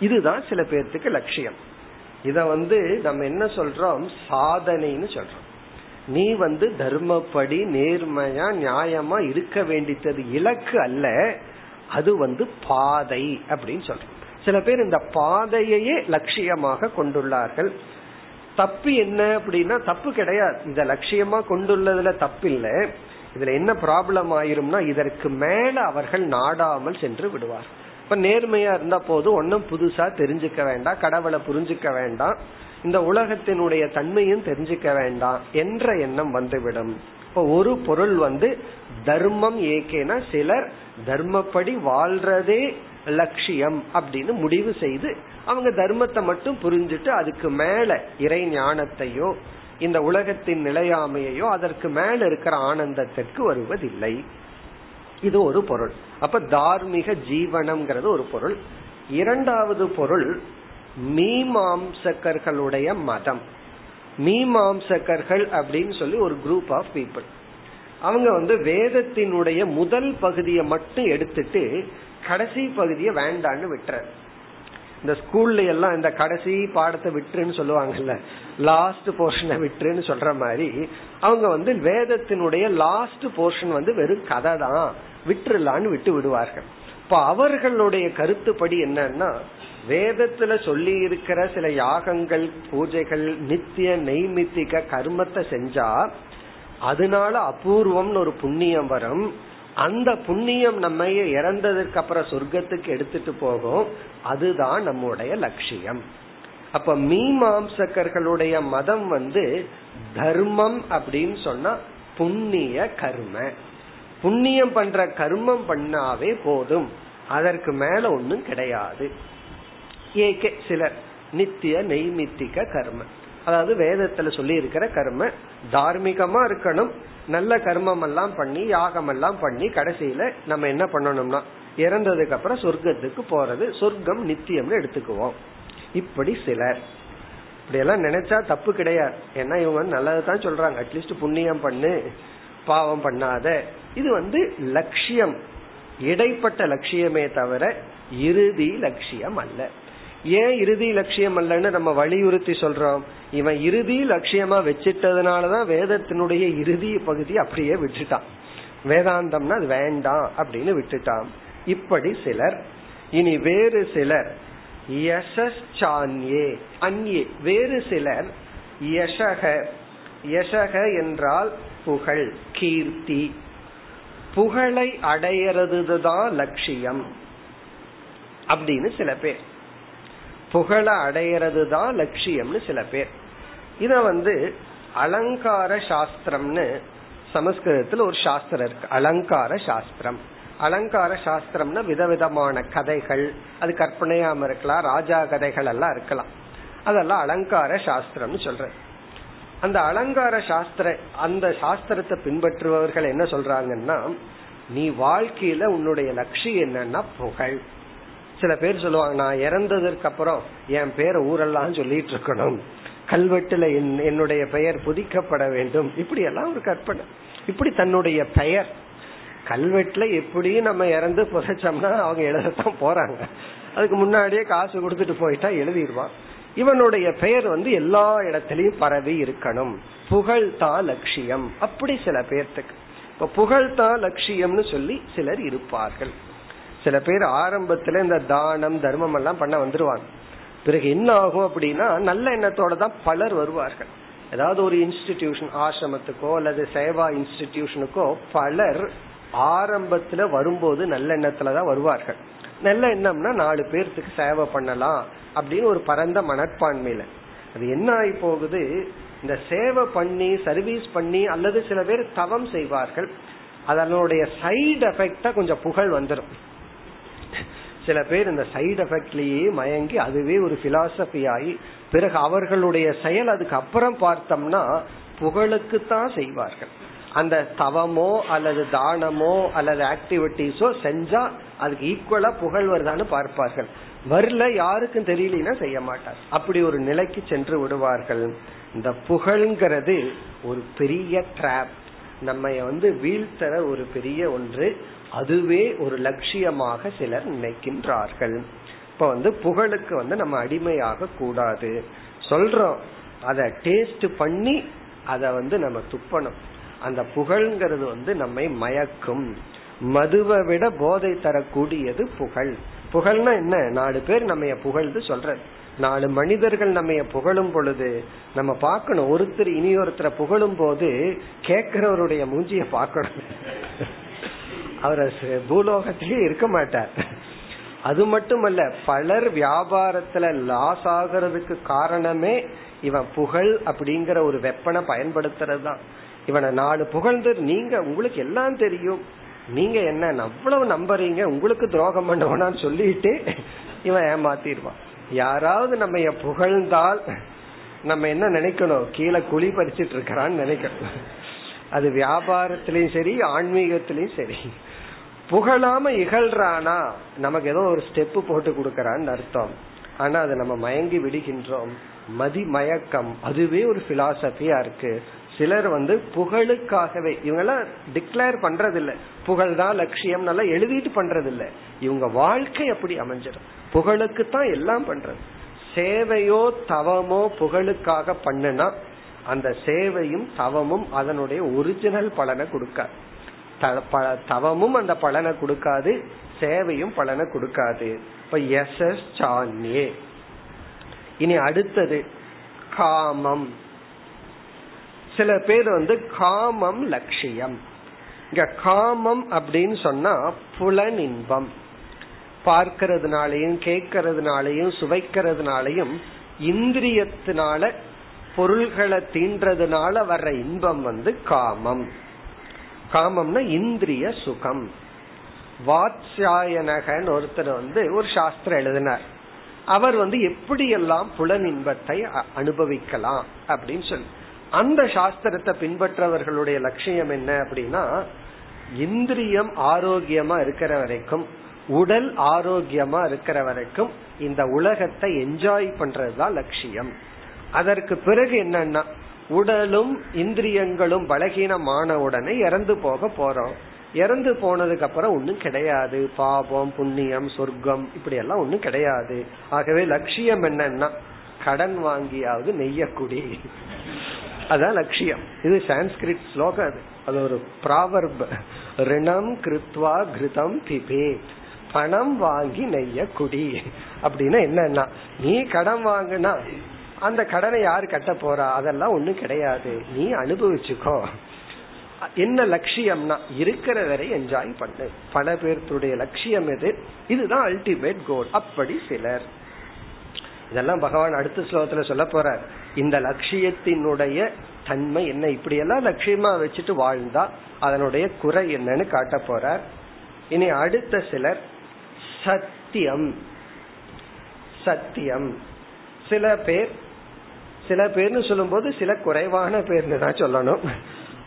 இதுதான் சில பேர்த்துக்கு லட்சியம். இத வந்து நம்ம என்ன சொல்றோம்? சாதனைன்னு சொல்றோம். நீ வந்து தர்மப்படி நேர்மையா நியாயமா இருக்க வேண்டியது இலக்கு அல்ல. அது வந்து பாதை அப்படின்னு சொல்றோம். சில பேர் இந்த பாதையையே லட்சியமாக கொண்டுள்ளார்கள். தப்பு என்ன அப்படின்னா தப்பு கிடையாது. இந்த லட்சியமா கொண்டுள்ளதுல தப்பு இல்ல இதுல என்ன ப்ராப்ளம் ஆயிரும்னா இதற்கு மேல அவர்கள் நாடாமல் சென்று விடுவார். இப்ப நேர்மையா இருந்தா போதும். ஒன்னும் புதுசா தெரிஞ்சுக்க வேண்டாம். கடவுளை புரிஞ்சுக்க வேண்டாம். இந்த உலகத்தினுடைய தன்மையும் தெரிஞ்சுக்க வேண்டாம் என்ற எண்ணம் வந்துவிடும். இப்ப ஒரு பொருள் வந்து தர்மம் ஏகேனா சிலர் தர்மப்படி வாழ்றதே லட்சியம் அப்படின்னு முடிவு செய்து அவங்க தர்மத்தை மட்டும் புரிஞ்சுட்டு அதுக்கு மேல இறை ஞானத்தையோ இந்த உலகத்தின் நிலையாமையோ அதற்கு மேல இருக்கிற ஆனந்தத்திற்கு வருவதில்லை. இது ஒரு பொருள். அப்ப தார்மீக ஜீவனம்ங்கிறது ஒரு பொருள். இரண்டாவது பொருள் மீமாம்சகர்களுடைய மதம். மீமாம்சகர்கள் அப்படின்னு சொல்லி ஒரு குரூப் ஆஃப் பீப்புள் அவங்க வந்து வேதத்தினுடைய முதல் பகுதியை மட்டும் எடுத்துட்டு கடைசி பகுதியை வேண்டான்னு விட்டுற இந்த ஸ்கூல்ல எல்லாம் இந்த கடைசி பாடத்தை விட்டுருன்னு சொல்லுவாங்கல்ல லாஸ்ட் போர்ஷனை விட்டுருன்னு சொல்ற மாதிரி அவங்க வந்து வேதத்தினுடைய லாஸ்ட் போர்ஷன் வந்து வெறும் கதை தான். விட்டுருலான்னு விட்டு விடுவார்கள். இப்ப அவர்களுடைய கருத்துப்படி என்னன்னா வேதத்துல சொல்லி இருக்கிற சில யாகங்கள் பூஜைகள் நித்திய நெய்மித்திக கர்மத்தை செஞ்சா அதனால அபூர்வம்னு ஒரு புண்ணியம் வரும். அந்த புண்ணியம் நம்ம இறந்ததுக்கு அப்புறம் சொர்க்கத்துக்கு எடுத்துட்டு போகும். அதுதான் நம்முடைய லட்சியம். அப்ப மீமாம்சகர்களுடைய மதம் வந்து தர்மம் அப்படின்னு சொன்னா புண்ணிய கர்ம. புண்ணியம் பண்ற கர்மம் பண்ணாவே போதும். அதற்கு மேல ஒன்னும் கிடையாது. ஏகே சிலர் நித்திய நெய்மித்திக கர்ம. அதாவது வேதத்துல சொல்லி இருக்கிற கர்ம. தார்மீகமா இருக்கணும். நல்ல கர்மம் எல்லாம் பண்ணி யாகம் எல்லாம் பண்ணி கடைசியில நம்ம என்ன பண்ணணும்னா இறந்ததுக்கு அப்புறம் சொர்க்கத்துக்கு போறது சொர்க்கம் நித்தியம்னு எடுத்துக்குவோம். இப்படி சிலர். இப்படி எல்லாம் நினைச்சா தப்பு கிடையாது. ஏன்னா இவங்க நல்லதுதான் சொல்றாங்க. அட்லீஸ்ட் புண்ணியம் பண்ணு பாவம் பண்ணாத. இது வந்து லட்சியம். இடைப்பட்ட லட்சியமே தவிர இறுதி லட்சியம் அல்ல. ஏன் இறுதி லட்சியம் அல்லன்னு நம்ம வலியுறுத்தி சொல்றோம். இவன் இறுதி லட்சியமா வச்சிட்டதுனாலதான் வேதத்தினுடைய இறுதி பகுதி அப்படியே விட்டுட்டான். வேதாந்தம்னா அது வேண்டாம் அப்படின்னு விட்டுட்டான். இப்படி சிலர் இனி வேறு சிலர் யசஸ்சான்யே அந்யே வேறு சிலர் யசக யசக என்றால் புகழ் கீர்த்தி. புகழை அடையிறது தான் லட்சியம். அப்படின்னு சில பேர். புகழ அடையிறது தான் லட்சியம்னு சில பேர். இத வந்து அலங்கார சாஸ்திரம்னு சமஸ்கிருதத்துல ஒரு சாஸ்திரம் இருக்கு. அலங்கார சாஸ்திரம். அலங்கார சாஸ்திரம்னா விதவிதமான கதைகள் அது கற்பனையாம இருக்கலாம் ராஜா கதைகள் எல்லாம் இருக்கலாம். அதெல்லாம் அலங்கார சாஸ்திரம்னு சொல்ற அந்த அலங்கார சாஸ்திர அந்த சாஸ்திரத்தை பின்பற்றுபவர்கள் என்ன சொல்றாங்கன்னா நீ வாழ்க்கையில உன்னுடைய லட்சியம் என்னன்னா புகழ். சில பேர் சொல்லுவாங்க நான் இறந்ததற்கு அப்புறம் என் பேரை ஊரெல்லாம் சொல்லிட்டு இருக்கணும் கல்வெட்டுல என்னுடைய பெயர் புதிக்கப்பட வேண்டும். இப்படி எல்லாம் ஒரு கற்பனை. இப்படி தன்னுடைய பெயர். கல்வெட்டுல எப்படியும் நம்ம இறந்து புதைச்சோம்னா அவங்க எழுதத்தான் போறாங்க. அதுக்கு முன்னாடியே காசு கொடுத்துட்டு போயிட்டா எழுதிடுவான். இவனுடைய பெயர் வந்து எல்லா இடத்திலையும் பரவி இருக்கணும். புகழ் தான் லட்சியம். அப்படி சில பேர்த்துக்கு. இப்ப புகழ் தான் லட்சியம்னு சொல்லி சிலர் இருப்பார்கள். சில பேர் ஆரம்பத்துல இந்த தானம் தர்மம் எல்லாம் பண்ண வந்துருவாங்க. பிறகு என்ன ஆகும் அப்படின்னா நல்ல எண்ணத்தோட தான் பலர் வருவார்கள். ஏதாவது ஒரு இன்ஸ்டிடியூஷன் ஆசிரமத்துக்கோ அல்லது சேவா இன்ஸ்டிடியூஷனுக்கோ பலர் ஆரம்பத்துல வரும்போது நல்ல எண்ணத்துல தான் வருவார்கள். நல்ல எண்ணம்னா நாலு பேர்த்துக்கு சேவை பண்ணலாம் அப்படின்னு ஒரு பரந்த மனப்பான்மையில. அது என்ன ஆகி போகுது? இந்த சேவை பண்ணி சர்வீஸ் பண்ணி அல்லது சில பேர் தவம் செய்வார்கள். அதனுடைய சைடு எஃபெக்டா கொஞ்சம் புகழ் வந்துடும் சில பேர் இந்த சைடு எஃபெக்ட்லயே மயங்கி அதுவே ஒரு பிலாசபி ஆகி பிறகு அவர்களுடைய செயல் அதுக்கு அப்புறம் பார்த்தோம்னா புகழுக்குத்தான் செய்வார்கள். அந்த தவமோ அல்லது தானமோ அல்லது ஆக்டிவிட்டிஸோ செஞ்சா அதுக்கு ஈக்குவலா புகழ் வருதான்னு பார்ப்பார்கள். வரல யாருக்கும் தெரியலனா செய்ய மாட்டார். அப்படி ஒரு நிலைக்கு சென்று விடுவார்கள். இந்த புகழ்ங்கிறது ஒரு பெரிய டிராப் நம்ம வந்து வீழ்த்தர ஒரு பெரிய ஒன்று. அதுவே ஒரு லட்சியமாக சிலர் நினைக்கின்றார்கள். இப்ப வந்து புகழுக்கு வந்து நம்ம அடிமையாக கூடாது. சொல்றோம் அதை டேஸ்ட் பண்ணி அதை வந்து நம்ம துப்பணும். அந்த புகழ்ங்கிறது வந்து நம்மை மயக்கும். மதுவை விட போதை தரக்கூடியது புகழ். புகழ்னா என்ன? நாலு பேர் நம்ம புகழ்ந்து சொல்றது. நாலு மனிதர்கள் நம்ம புகழும் பொழுது நம்ம பார்க்கணும். ஒருத்தர் இனி ஒருத்தரை புகழும் போது கேட்கிறவருடைய மூஞ்சிய பார்க்கணும். அவர் பூலோகத்திலேயே இருக்க மாட்டார். அது மட்டுமல்ல பலர் வியாபாரத்துல லாஸ் ஆகிறதுக்கு காரணமே இவன் புகழ் அப்படிங்கிற ஒரு வெப்பனை பயன்படுத்துறது தான் இவனை நாலு புகழ்ந்து நீங்க உங்களுக்கு எல்லாம் தெரியும். நீங்க என்ன அவ்வளவு நம்புறீங்க உங்களுக்கு துரோகம் பண்ணவனான்னு சொல்லிட்டு இவன் ஏமாத்திடுவான். யாராவது நம்ம புகழ்ந்தால் நம்ம என்ன நினைக்கணும்? கீழே குழி பறிச்சிட்டு இருக்கிறான்னு நினைக்கணும். அது வியாபாரத்திலயும் சரி ஆன்மீகத்திலயும் சரி. புகழாம இகழ்றானா? நமக்கு ஏதோ ஒரு ஸ்டெப் போட்டு கொடுக்கறான்னு அர்த்தம். ஆனா அதை நம்ம மயங்கி விடுகின்றோம். மதி மயக்கம். அதுவே ஒரு பிலாசபியா இருக்கு. சிலர் வந்து புகழுக்காகவே இவங்கெல்லாம் டிக்ளேர் பண்றதில்ல. புகழ் தான் லட்சியம் நல்லா எழுதிட்டு பண்றதில்ல. இவங்க வாழ்க்கை அப்படி அமைஞ்சிடும். புகழுக்கு தான் எல்லாம் பண்றது. சேவையோ தவமோ புகழுக்காக பண்ணுனா அந்த சேவையும் தவமும் அதனுடைய ஒரிஜினல் பலனை கொடுக்காது. தவமும் அந்த பலனை கொடுக்காது சேவையும் பலனை கொடுக்காது. இப்ப எஸ் எஸ் சான்யே இனி அடுத்தது காமம். சில பேர் வந்து காமம் லட்சியம். இங்க காமம் அப்படின்னு சொன்னா புலன் இன்பம் பார்க்கறதுனாலையும் கேட்கறதுனாலையும் சுவைக்கிறதுனாலையும் இந்திரியத்தினால பொருள்களை தீன்றதுனால வர்ற இன்பம் வந்து காமம். காமம்னா இந்திரிய சுகம். வாத்சாயனகன் ஒருத்தர் வந்து ஒரு சாஸ்திரம் எழுதினார். அவர் வந்து எப்படியெல்லாம் புலன் இன்பத்தை அனுபவிக்கலாம் அப்படின்னு சொல்லி. அந்த சாஸ்திரத்தை பின்பற்றவர்களுடைய லட்சியம் என்ன அப்படின்னா இந்திரியம் ஆரோக்கியமா இருக்கிற வரைக்கும் உடல் ஆரோக்கியமா இருக்கிற வரைக்கும் இந்த உலகத்தை என்ஜாய் பண்றதுதான் லட்சியம். அதற்கு பிறகு என்னன்னா உடலும் இந்திரியங்களும் பலகீனமான உடனே இறந்து போக போறோம். இறந்து போனதுக்கு அப்புறம் ஒன்னும் கிடையாது. பாபம் புண்ணியம் சொர்க்கம் இப்படி எல்லாம் ஒன்னும் கிடையாது. ஆகவே லட்சியம் என்னன்னா கடன் வாங்கியாவது நெய்யக்குடி. அதான் லட்சியம். இது சான்ஸ்கிரிட் ஸ்லோகம் அது. அது ஒரு ப்ராவர்ப். ரிணம் கிருத்வா கிருதம் பிபேத் பணம் வாங்கி நெய்ய குடி அப்படின்னா என்னன்னா நீ கடன் வாங்கினா அந்த கடனை யாரு கட்ட போறா? அதெல்லாம் ஒண்ணும் கிடையாது. நீ அனுபவிச்சுக்கோ. என்ன லட்சியம்னா இருக்கிற வரை என்ஜாய் பண்ணு. பல பேர்த்துடைய லட்சியம் எது? இதுதான் அல்டிமேட் கோல் அப்படி சிலர். இதெல்லாம் பகவான் அடுத்த ஸ்லோகத்துல சொல்ல போறார். இந்த லட்சியத்தினுடைய தன்மை என்ன? இப்படி எல்லாம் லட்சியமா வச்சுட்டு வாழ்ந்தா அதனுடைய குறை என்னன்னு காட்ட போறார். இனி அடுத்த சிலர் சத்தியம். சத்தியம். சில பேர் சில பேர்னு சொல்லும்போது சில குறைவான பேர்னு தான் சொல்லணும்.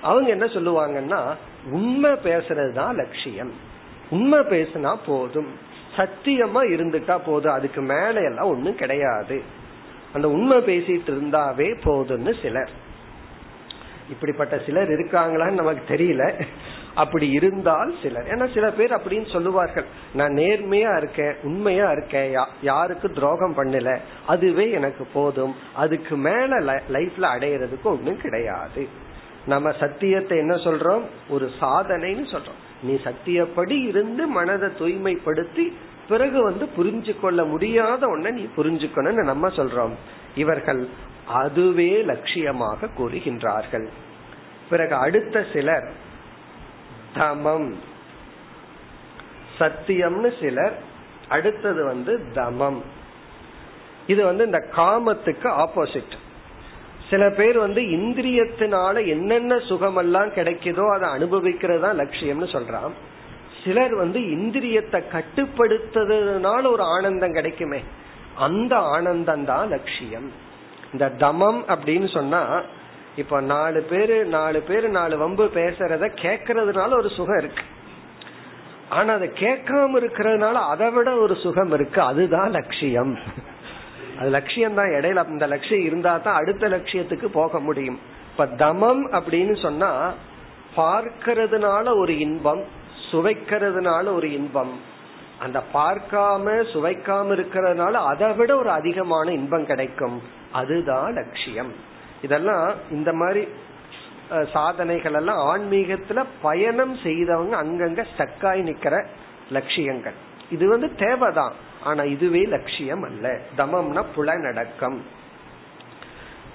அவங்க என்ன சொல்லுவாங்கன்னா உண்மை பேசுறது தான் லட்சியம். உண்மை பேசினா போதும். சத்தியமா இருந்துட்டா போதும். அதுக்கு மேல எல்லாம் ஒண்ணும் கிடையாது. அந்த உண்மை பேசிட்டு இருந்தாவே போதும்னு சிலர். இப்படிப்பட்ட சிலர் இருக்காங்களான்னு நமக்கு தெரியல. அப்படி இருந்தால் சிலர். ஏன்னா சில பேர் அப்படின்னு சொல்லுவார்கள். நான் நேர்மையா இருக்கேன் உண்மையா இருக்கேன் யாருக்கு துரோகம் பண்ணல அதுவே எனக்கு போதும். அதுக்கு மேல லைஃப்ல அடையிறதுக்கு ஒண்ணும் கிடையாது. நம்ம சத்தியத்தை என்ன சொல்றோம்? ஒரு சாதனைன்னு சொல்றோம். நீ சத்தியப்படி இருந்து மனதை தூய்மைப்படுத்தி பிறகு வந்து புரிஞ்சு கொள்ள முடியாத ஒன்ன நீ புரிஞ்சுக்கணும்னு நம்ம சொல்றோம். இவர்கள் அதுவே லட்சியமாக கூறுகின்றார்கள். பிறகு அடுத்த சிலர் தமம் சத்தியம்னு சிலர் அடுத்தது வந்து தமம். இது வந்து இந்த காமத்துக்கு ஆப்போசிட் சில பேர் வந்து இந்திரியத்தினால என்னென்ன சுகமெல்லாம் கிடைக்குதோ அதை அனுபவிக்கிறது தான் லட்சியம்னு சொல்றான். சிலர் வந்து இந்திரியத்தை கட்டுப்படுத்துறதுனால ஒரு ஆனந்தம் கிடைக்குமே. அந்த ஆனந்தம் தான் லட்சியம். இந்த தமம் அப்படின்னு சொன்னா இப்ப நாலு பேரு நாலு பேரு நாலு வம்பு பேசுறத கேக்குறதுனால ஒரு சுகம் இருக்கு. ஆனா அதை கேட்காம இருக்கிறதுனால அதை விட ஒரு சுகம் இருக்கு. அதுதான் லட்சியம். அது லட்சியம் தான் இடையில அந்த லட்சியம் இருந்தா தான் அடுத்த லட்சியத்துக்கு போக முடியும். இப்ப தமம் அப்படின்னு சொன்னா பார்க்கறதுனால ஒரு இன்பம் சுவைக்கிறதுனால ஒரு இன்பம். அந்த பார்க்காம சுவைக்காம இருக்கிறதுனால அதை விட ஒரு அதிகமான இன்பம் கிடைக்கும். அதுதான் லட்சியம். இதெல்லாம் இந்த மாதிரி சாதனைகள் எல்லாம் ஆன்மீகத்துல பயணம் செய்தவங்க அங்கங்க ஸ்டக்காய் நிக்கிற லட்சியங்கள். இது வந்து தேவைதான். ஆனா இதுவே லட்சியம் அல்ல. தமம்னா புலநடக்கம்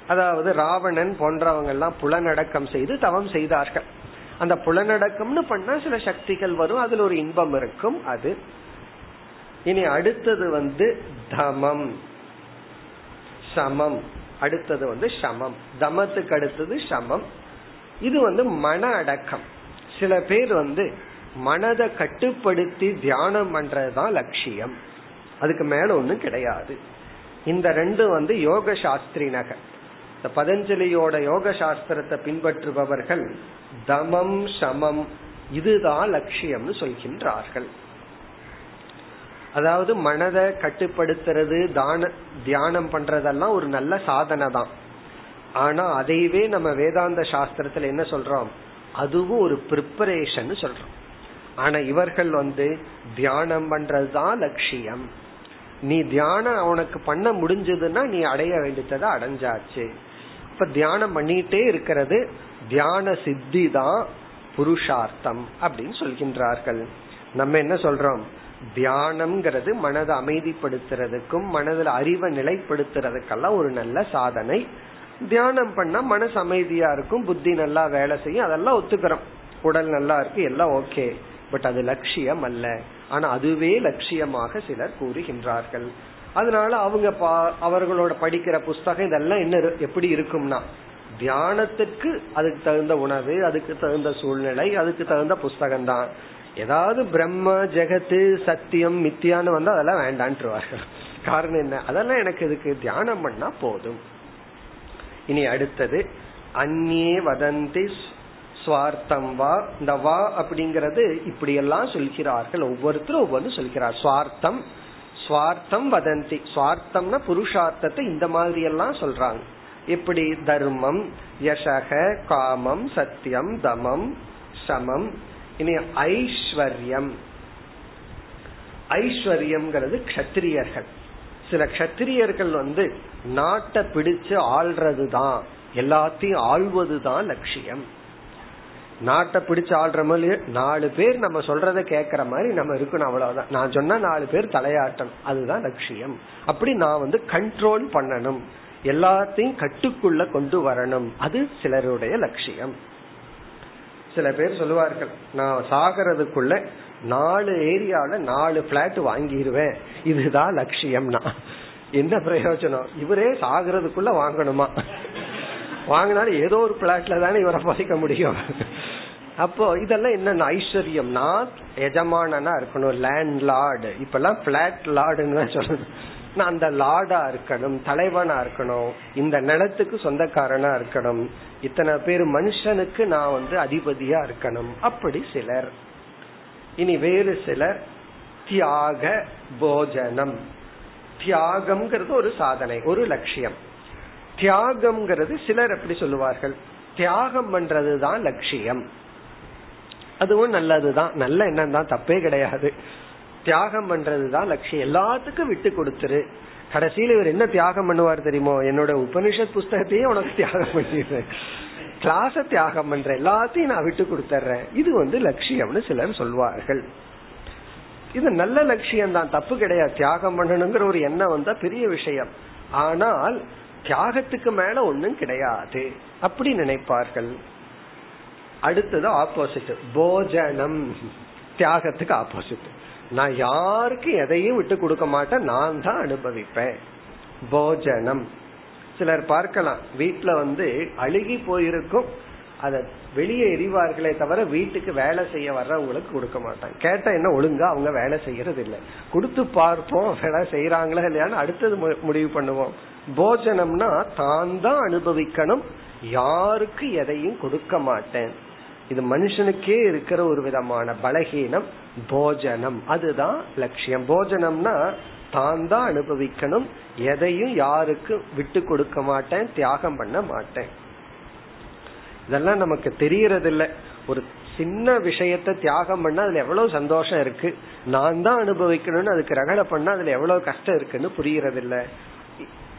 அதாவது ராவணன் போன்றவங்க எல்லாம் புலநடக்கம் செய்து தவம் செய்தார்கள். அந்த புலநடக்கம்னு பண்ணா சில சக்திகள் வரும். அதுல ஒரு இன்பம் இருக்கும். அது இனி அடுத்தது வந்து தமம். சமம். அடுத்தது வந்து சமம் தமத்துக்கு அடுத்தது சமம் இது வந்து மன அடக்கம். சில பேர் வந்து மனதை கட்டுப்படுத்தி தியானம் பண்றதுதான் லட்சியம். அதுக்கு மேல ஒண்ணும் கிடையாது. இந்த ரெண்டு வந்து யோக சாஸ்திரி நகர் இந்த பதஞ்சலியோட யோக சாஸ்திரத்தை பின்பற்றுபவர்கள் தமம் சமம் இதுதான் லட்சியம்னு சொல்கின்றார்கள். அதாவது மனதை கட்டுப்படுத்துறது தான தியானம் பண்றதெல்லாம் ஒரு நல்ல சாதனை தான் ஆனா அதையவே நம்ம வேதாந்த சாஸ்திரத்துல என்ன சொல்றோம்? அதுவும் ஒரு ப்ரிப்பரேஷன் சொல்றோம். ஆனா இவர்கள் வந்து தியானம் பண்றதுதான் லட்சியம். நீ தியானம் அவனுக்கு பண்ண முடிஞ்சதுன்னா நீ அடைய வேண்டியதை அடைஞ்சாச்சு. இப்ப தியானம் பண்ணிட்டே இருக்கிறது தியான சித்தி தான் புருஷார்த்தம் அப்படின்னு சொல்கின்றார்கள். நம்ம என்ன சொல்றோம்? தியானம்ங்கிறது மனதை அமைதிப்படுத்துறதுக்கும் மனதில் அறிவை நிலைப்படுத்துறதுக்கெல்லாம் ஒரு நல்ல சாதனை. தியானம் பண்ணா மனசு அமைதியா இருக்கும் புத்தி நல்லா வேலை செய்யும் அதெல்லாம் ஒத்துக்கிறோம். உடல் நல்லா இருக்கு எல்லாம் ஓகே. பட் அது லட்சியம் அல்ல. ஆனா அதுவே லட்சியமாக சிலர் கூறுகின்றார்கள். அதனால அவங்க அவர்களோட படிக்கிற புஸ்தகம் இதெல்லாம் என்ன எப்படி இருக்கும்னா தியானத்துக்கு அதுக்கு தகுந்த உணவு அதுக்கு தகுந்த சூழ்நிலை அதுக்கு தகுந்த புஸ்தகம் தான் ஏதாவது பிரம்ம ஜெகத்து சத்தியம் மித்தியான்னு வந்தா அதெல்லாம் வேண்டான்ட்டுருவார்கள் காரணம் என்ன? அதெல்லாம் எனக்கு இதுக்கு தியானம் பண்ணா போதும். இனி அடுத்தது அந்நே வதந்தி சுவார்த்தம் வா இந்த வா அப்படிங்கறது இப்படி எல்லாம் சொல்கிறார்கள். ஒவ்வொருத்தரும் ஒவ்வொன்று சொல்கிறார். சுவார்த்தம் சுவார்த்தம் வதந்தி. சுவார்த்தம்னா புருஷார்த்தத்தை இந்த மாதிரி எல்லாம் சொல்றாங்க. எப்படி? தர்மம் யசக காமம் சத்தியம் தமம் சமம். இனி ஐஸ்வர்யம். ஐஸ்வர்யம்ங்கிறது கத்திரியர்கள் சில கத்திரியர்கள் வந்து நாட்டை பிடிச்சு ஆள்றது தான் எல்லாத்தையும் ஆள்வது தான் லட்சியம். நாட்டை பிடிச்சு ஆள்ற மாதிரி நாலு பேர் நம்ம சொல்றத கேக்குற மாதிரி நம்ம இருக்கணும் அவ்வளவுதான். நான் சொன்னா நாலு பேர் தலையாட்டணும். அதுதான் லட்சியம். அப்படி நான் வந்து கண்ட்ரோல் பண்ணணும். எல்லாத்தையும் கட்டுக்குள்ள கொண்டு வரணும். அது சிலருடைய லட்சியம். சில பேர் சொல்லுவார்கள் நான் சாகிறதுக்குள்ள நாலு ஏரியால நாலு பிளாட் வாங்கிடுவேன் இதுதான் லட்சியம்னா. என்ன பிரயோஜனம்? இவரே சாகிறதுக்குள்ள வாங்கணுமா? வாங்கினாலும் ஏதோ ஒரு பிளாட்ல தானே இவரை பதிக்க முடியும். அப்போ இதெல்லாம் என்ன ஐஸ்வர்யம்னா எஜமானனா இருக்கணும் லேண்ட் லார்டு இப்ப எல்லாம் பிளாட் லார்டுன்னு தான் சொல்லணும் நான் அந்த லார்டா இருக்கணும் தலைவனா இருக்கணும் இந்த நிலத்துக்கு சொந்தக்காரனா இருக்கணும். இத்தனை பேர் மனுஷனுக்கு நான் வந்து அதிபதியா இருக்கணும். அப்படி சிலர். இனி வேறு சிலர் தியாக போஜனம். தியாகம்ங்கிறது ஒரு சாதனை ஒரு லட்சியம். தியாகம்ங்கிறது சிலர் எப்படி சொல்லுவார்கள்? தியாகம் பண்றதுதான் லட்சியம். அதுவும் நல்லதுதான். நல்ல எண்ணம் தான் தப்பே கிடையாது. தியாகம் பண்றதுதான் லட்சியம். எல்லாத்துக்கும் விட்டு கொடுத்துரு. கடைசியில இவர் என்ன தியாகம் பண்ணுவார் தெரியுமோ? என்னோட உபனிஷத் புஸ்தகத்தையே உனக்கு தியாகம் பண்ணிடுறேன். கிளாஸ தியாகம் பண்ற எல்லாத்தையும் நான் விட்டு கொடுத்துறேன் இது வந்து லட்சியம்னு சிலர் சொல்வார்கள். இது நல்ல லட்சியம் தான் தப்பு கிடையாது. தியாகம் பண்ணணுங்கிற ஒரு எண்ணம் வந்தா பெரிய விஷயம். ஆனால் தியாகத்துக்கு மேல ஒன்னும் கிடையாது. அப்படி நினைப்பார்கள். அடுத்தது ஆப்போசிட் போஜனம். தியாகத்துக்கு ஆப்போசிட் நான் யாருக்கு எதையும் விட்டு கொடுக்க மாட்டேன். நான் தான் அனுபவிப்பேன். போஜனம். சிலர் பார்க்கலாம். வீட்டுல வந்து அழுகி போயிருக்கும். அதை வெளியே எரிவார்களே தவிர வீட்டுக்கு வேலை செய்ய வர்றவங்களுக்கு கொடுக்க மாட்டாங்க. கேட்டா என்ன ஒழுங்கா அவங்க வேலை செய்யறது இல்லை கொடுத்து பார்ப்போம் வேலை செய்யறாங்களா இல்லையான்னு அடுத்தது முடிவு பண்ணுவோம். போஜனம்னா தான் தான் அனுபவிக்கணும். யாருக்கு எதையும் கொடுக்க மாட்டேன். இது மனுஷனுக்கே இருக்கிற ஒரு விதமான பலகீனம் போஜனம். அதுதான் லட்சியம். போஜனம்னா தான் தான் அனுபவிக்கணும். எதையும் யாருக்கு விட்டு கொடுக்க மாட்டேன் தியாகம் பண்ண மாட்டேன். இதெல்லாம் நமக்கு தெரியறதில்ல. ஒரு சின்ன விஷயத்த தியாகம் பண்ணா அதுல எவ்வளவு சந்தோஷம் இருக்கு? நான் தான் அனுபவிக்கணும்னு அதுக்கு ரகலை பண்ணா அதுல எவ்வளவு கஷ்டம் இருக்குன்னு புரியறதில்ல.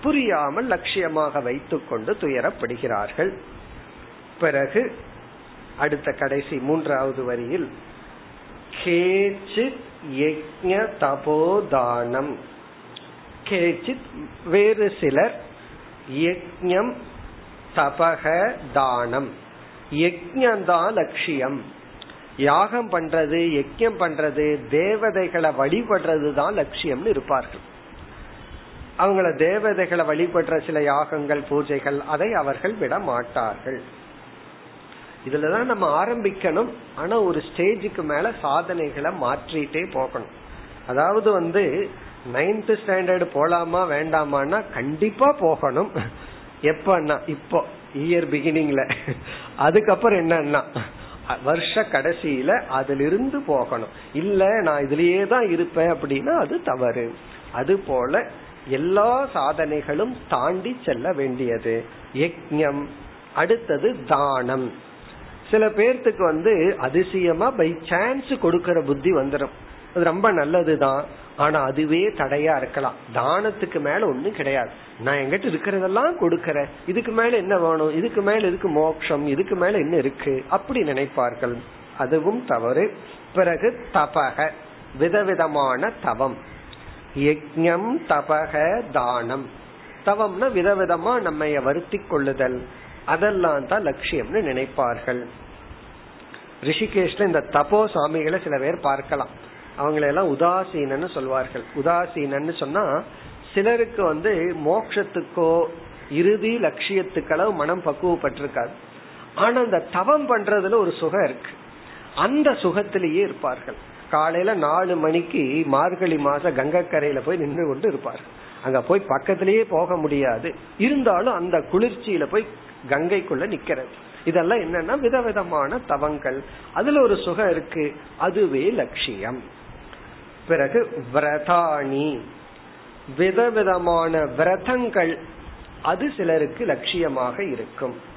புரியாமல் லட்சியமாக வைத்துக்கொண்டு துயரப்படுகிறார்கள். பிறகு அடுத்த கடைசி மூன்றாவது வரியில் கேச்சித் யஜ்ய தபோதானம். கேச்சித் வேறு சிலர் யக்ஞம் தபக தானம் யஜ்யந்தான் லட்சியம். யாகம் பண்றது யஜ்யம் பண்றது தேவதைகளை வழிபடுறது தான் லட்சியம்னு இருப்பார்கள். அவங்கள தேவதைகளை வழிபடுற சில யாகங்கள் பூஜைகள் அதை அவர்கள் விட மாட்டார்கள் இதுலதான் நம்ம ஆரம்பிக்கணும். ஆனா ஒரு ஸ்டேஜுக்கு மேல சாதனைகளை மாற்றிட்டே போகணும். அதாவது வந்து நைன்த் ஸ்டாண்டர்டு போலாமா வேண்டாமான்னா கண்டிப்பா போகணும். எப்பன்னா இப்போ இயர் பிகினிங்ல அதுக்கப்புறம் என்னன்னா வருஷ கடைசியில அதிலிருந்து போகணும். இல்ல நான் இதுலயே தான் இருப்பேன் அப்படின்னா அது தவறு. அது போல எல்லா சாதனைகளும் தாண்டி செல்ல வேண்டியது. யஜ்யம். அடுத்தது தானம். சில பேர்த்துக்கு வந்து அதிசயமா பை சான்ஸ் கொடுக்கற புத்தி வந்துடும் அது ரொம்ப நல்லதுதான். ஆனா அதுவே தடையா இருக்கலாம். தானத்துக்கு மேல ஒண்ணும் கிடையாது. நான் எங்கிட்ட இருக்கிறதெல்லாம் கொடுக்கறேன். இதுக்கு மேல என்ன வேணும்? இதுக்கு மேல இருக்கு மோட்சம்? இதுக்கு மேல என்ன இருக்கு? அப்படி நினைப்பார்கள். அதுவும் தவறு. பிறகு தபக. விதவிதமான தவம். யஜ்யம் தபக தானம். தவம்னா விதவிதமா நம்ம வருத்தி கொள்ளுதல். அதெல்லாம் தான் லட்சியம்னு நினைப்பார்கள். ரிஷிகேஷ்ல இந்த தபோ சாமிகளை சில பேர் பார்க்கலாம். அவங்களெல்லாம் உதாசீனன்னு சொல்வார்கள். உதாசீனன்னு சொன்னா சிலருக்கு வந்து மோக்ஷத்துக்கோ இறுதி லட்சியத்துக்களவு மனம் பக்குவப்பட்டிருக்காது. ஆனா அந்த தவம் பண்றதுல ஒரு சுகம் இருக்கு. அந்த சுகத்திலேயே இருப்பார்கள். காலையில நாலு மணிக்கு மார்கழி மாச கங்கக்கரையில போய் நின்று கொண்டு இருப்பார்கள். அங்க போய் பக்கத்திலேயே போக முடியாது. இருந்தாலும் அந்த குளிர்ச்சியில போய் கங்கைக்குள்ள நிக்கிறது. இதெல்லாம் என்னன்னா விதவிதமான தவங்கள். அதுல ஒரு சுகம் இருக்கு. அதுவே லட்சியம். பிறகு விரதாணி. விதவிதமான விரதங்கள். அது சிலருக்கு லட்சியமாக இருக்கும்.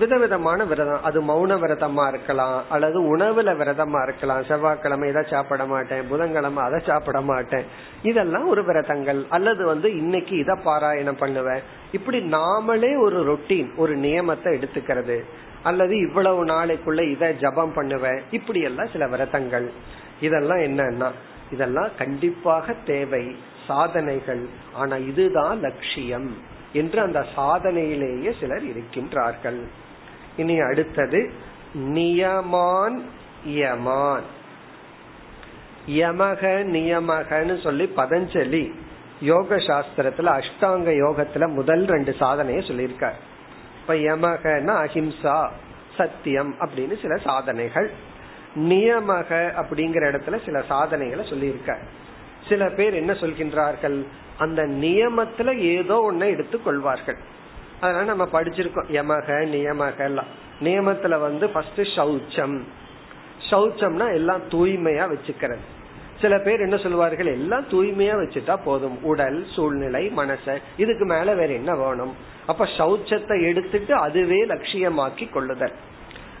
விதவிதமான விரதம். அது மௌன விரதமா இருக்கலாம் அல்லது உணவுல விரதமா இருக்கலாம். செவ்வாய்க்கிழமை இதை சாப்பிட மாட்டேன் புதன்கிழமை அதை சாப்பிட மாட்டேன். இதெல்லாம் ஒரு விரதங்கள். அல்லது வந்து இன்னைக்கு இதை பாராயணம் பண்ணுவேன். இப்படி நாமளே ஒரு ரொட்டீன் ஒரு நியமத்தை எடுத்துக்கிறது. அல்லது இவ்வளவு நாளைக்குள்ள இதை ஜபம் பண்ணுவேன். இப்படி எல்லாம் சில விரதங்கள். இதெல்லாம் என்னன்னா இதெல்லாம் கண்டிப்பாக தேவை. சாதனைகள். ஆனா இதுதான் லட்சியம் என்று அந்த சாதனையிலேயே சிலர் இருக்கின்றார்கள். இனி அடுத்தது நியமான் யமான். யமக நியமகன்னு சொல்லி பதஞ்சலி யோக சாஸ்திரத்துல அஷ்டாங்க யோகத்துல முதல் ரெண்டு சாதனையை சொல்லியிருக்கார். இப்ப யமகன்னா அஹிம்சா சத்தியம் அப்படின்னு சில சாதனைகள். நியமக அப்படிங்கிற இடத்துல சில சாதனைகளை சொல்லியிருக்க சில பேர் என்ன சொல்கின்றார்கள்? அந்த நியமத்துல ஏதோ ஒன்ன எடுத்துக் கொள்வார்கள் அதனால நம்ம படிச்சிருக்கோம் யமக நியமக எல்லாம். நியமத்துல வந்து ஃபர்ஸ்ட் சௌச்சம் சௌச்சம்னா எல்லாம் தூய்மையா வச்சுக்கிறது. சில பேர் என்ன சொல்வார்கள் எல்லாம் தூய்மையா வச்சுட்டா போதும். உடல் சூழ்நிலை மனச. இதுக்கு மேல வேற என்ன வேணும்? அப்ப சௌச்சத்தை எடுத்துட்டு அதுவே லட்சியமாக்கி கொள்ளுதல்.